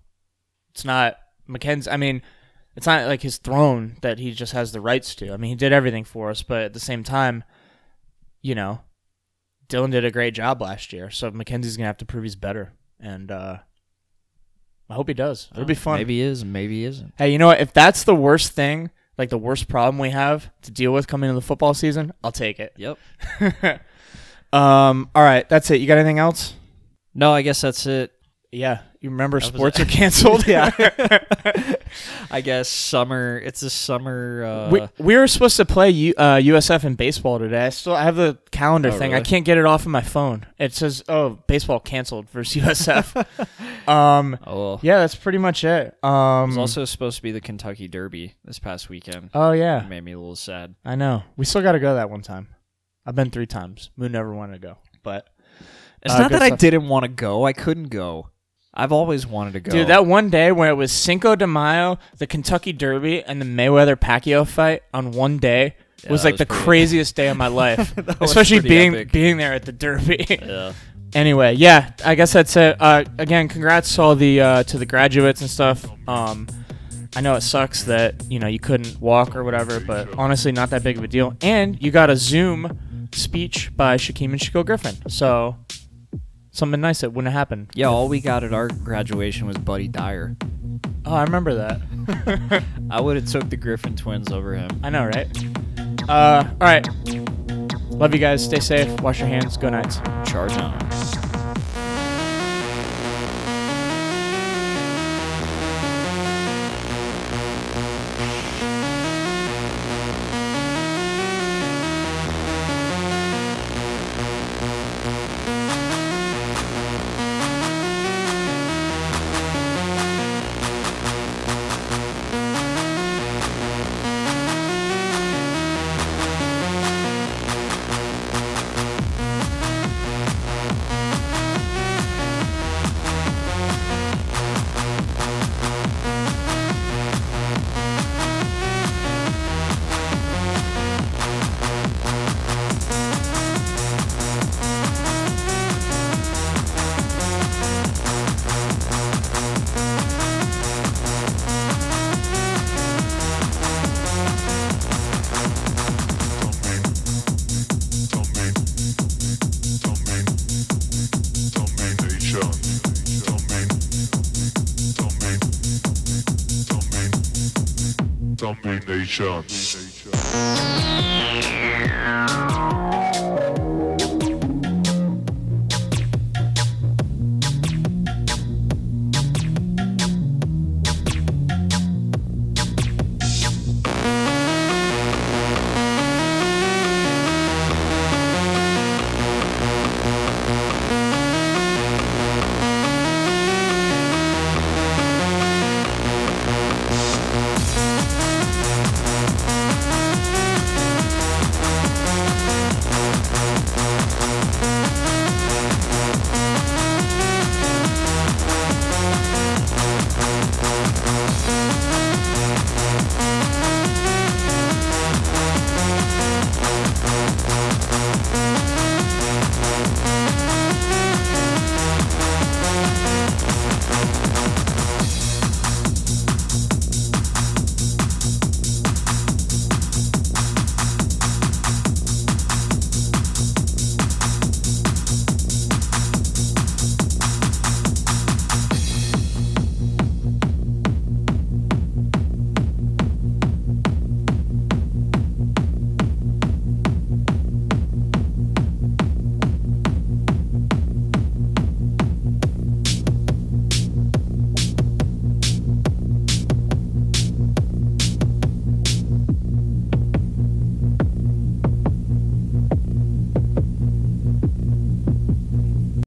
It's not McKenzie. I mean, it's not like his throne that he just has the rights to. I mean, he did everything for us, but at the same time, you know, Dylan did a great job last year. So McKenzie's gonna have to prove he's better, and uh, I hope he does. It'll be fun. Maybe he is, maybe he isn't. Hey, you know what? If that's the worst thing, like the worst problem we have to deal with coming into the football season, I'll take it. Yep. um. All right, that's it. You got anything else? No, I guess that's it. Yeah, you remember That sports are canceled. Yeah. I guess summer. It's a summer. Uh, we, we were supposed to play U, uh, USF in baseball today. I still I have the calendar Oh, thing. I can't get it off of my phone. It says, "Oh, baseball canceled versus USF." um, oh, well. yeah, that's pretty much it. It Um, was also supposed to be the Kentucky Derby this past weekend. oh yeah, It made me a little sad. I know. We still got to go that one time. I've been three times. Moon never wanted to go, but It's Uh, not that I didn't want to go. I couldn't go. I've always wanted to go. Dude, that one day where it was Cinco de Mayo, the Kentucky Derby, and the Mayweather Pacquiao fight on one day Yeah, was that like was the pretty- craziest day of my life. That was Especially pretty being epic. being there at the Derby. Yeah. anyway, yeah, I guess that's it. Uh, again, congrats to all the uh, to the graduates and stuff. Um, I know it sucks that you know you couldn't walk or whatever, but honestly, not that big of a deal. And you got a Zoom speech by Shaquem and Shaquill Griffin, so something nice that wouldn't happen. Yeah, all we got at our graduation was Buddy Dyer. Oh, I remember that. I would have took the Griffin twins over him. I know, right? Uh, all right. Love you guys. Stay safe. Wash your hands. Go Knights. Charge on. Domination.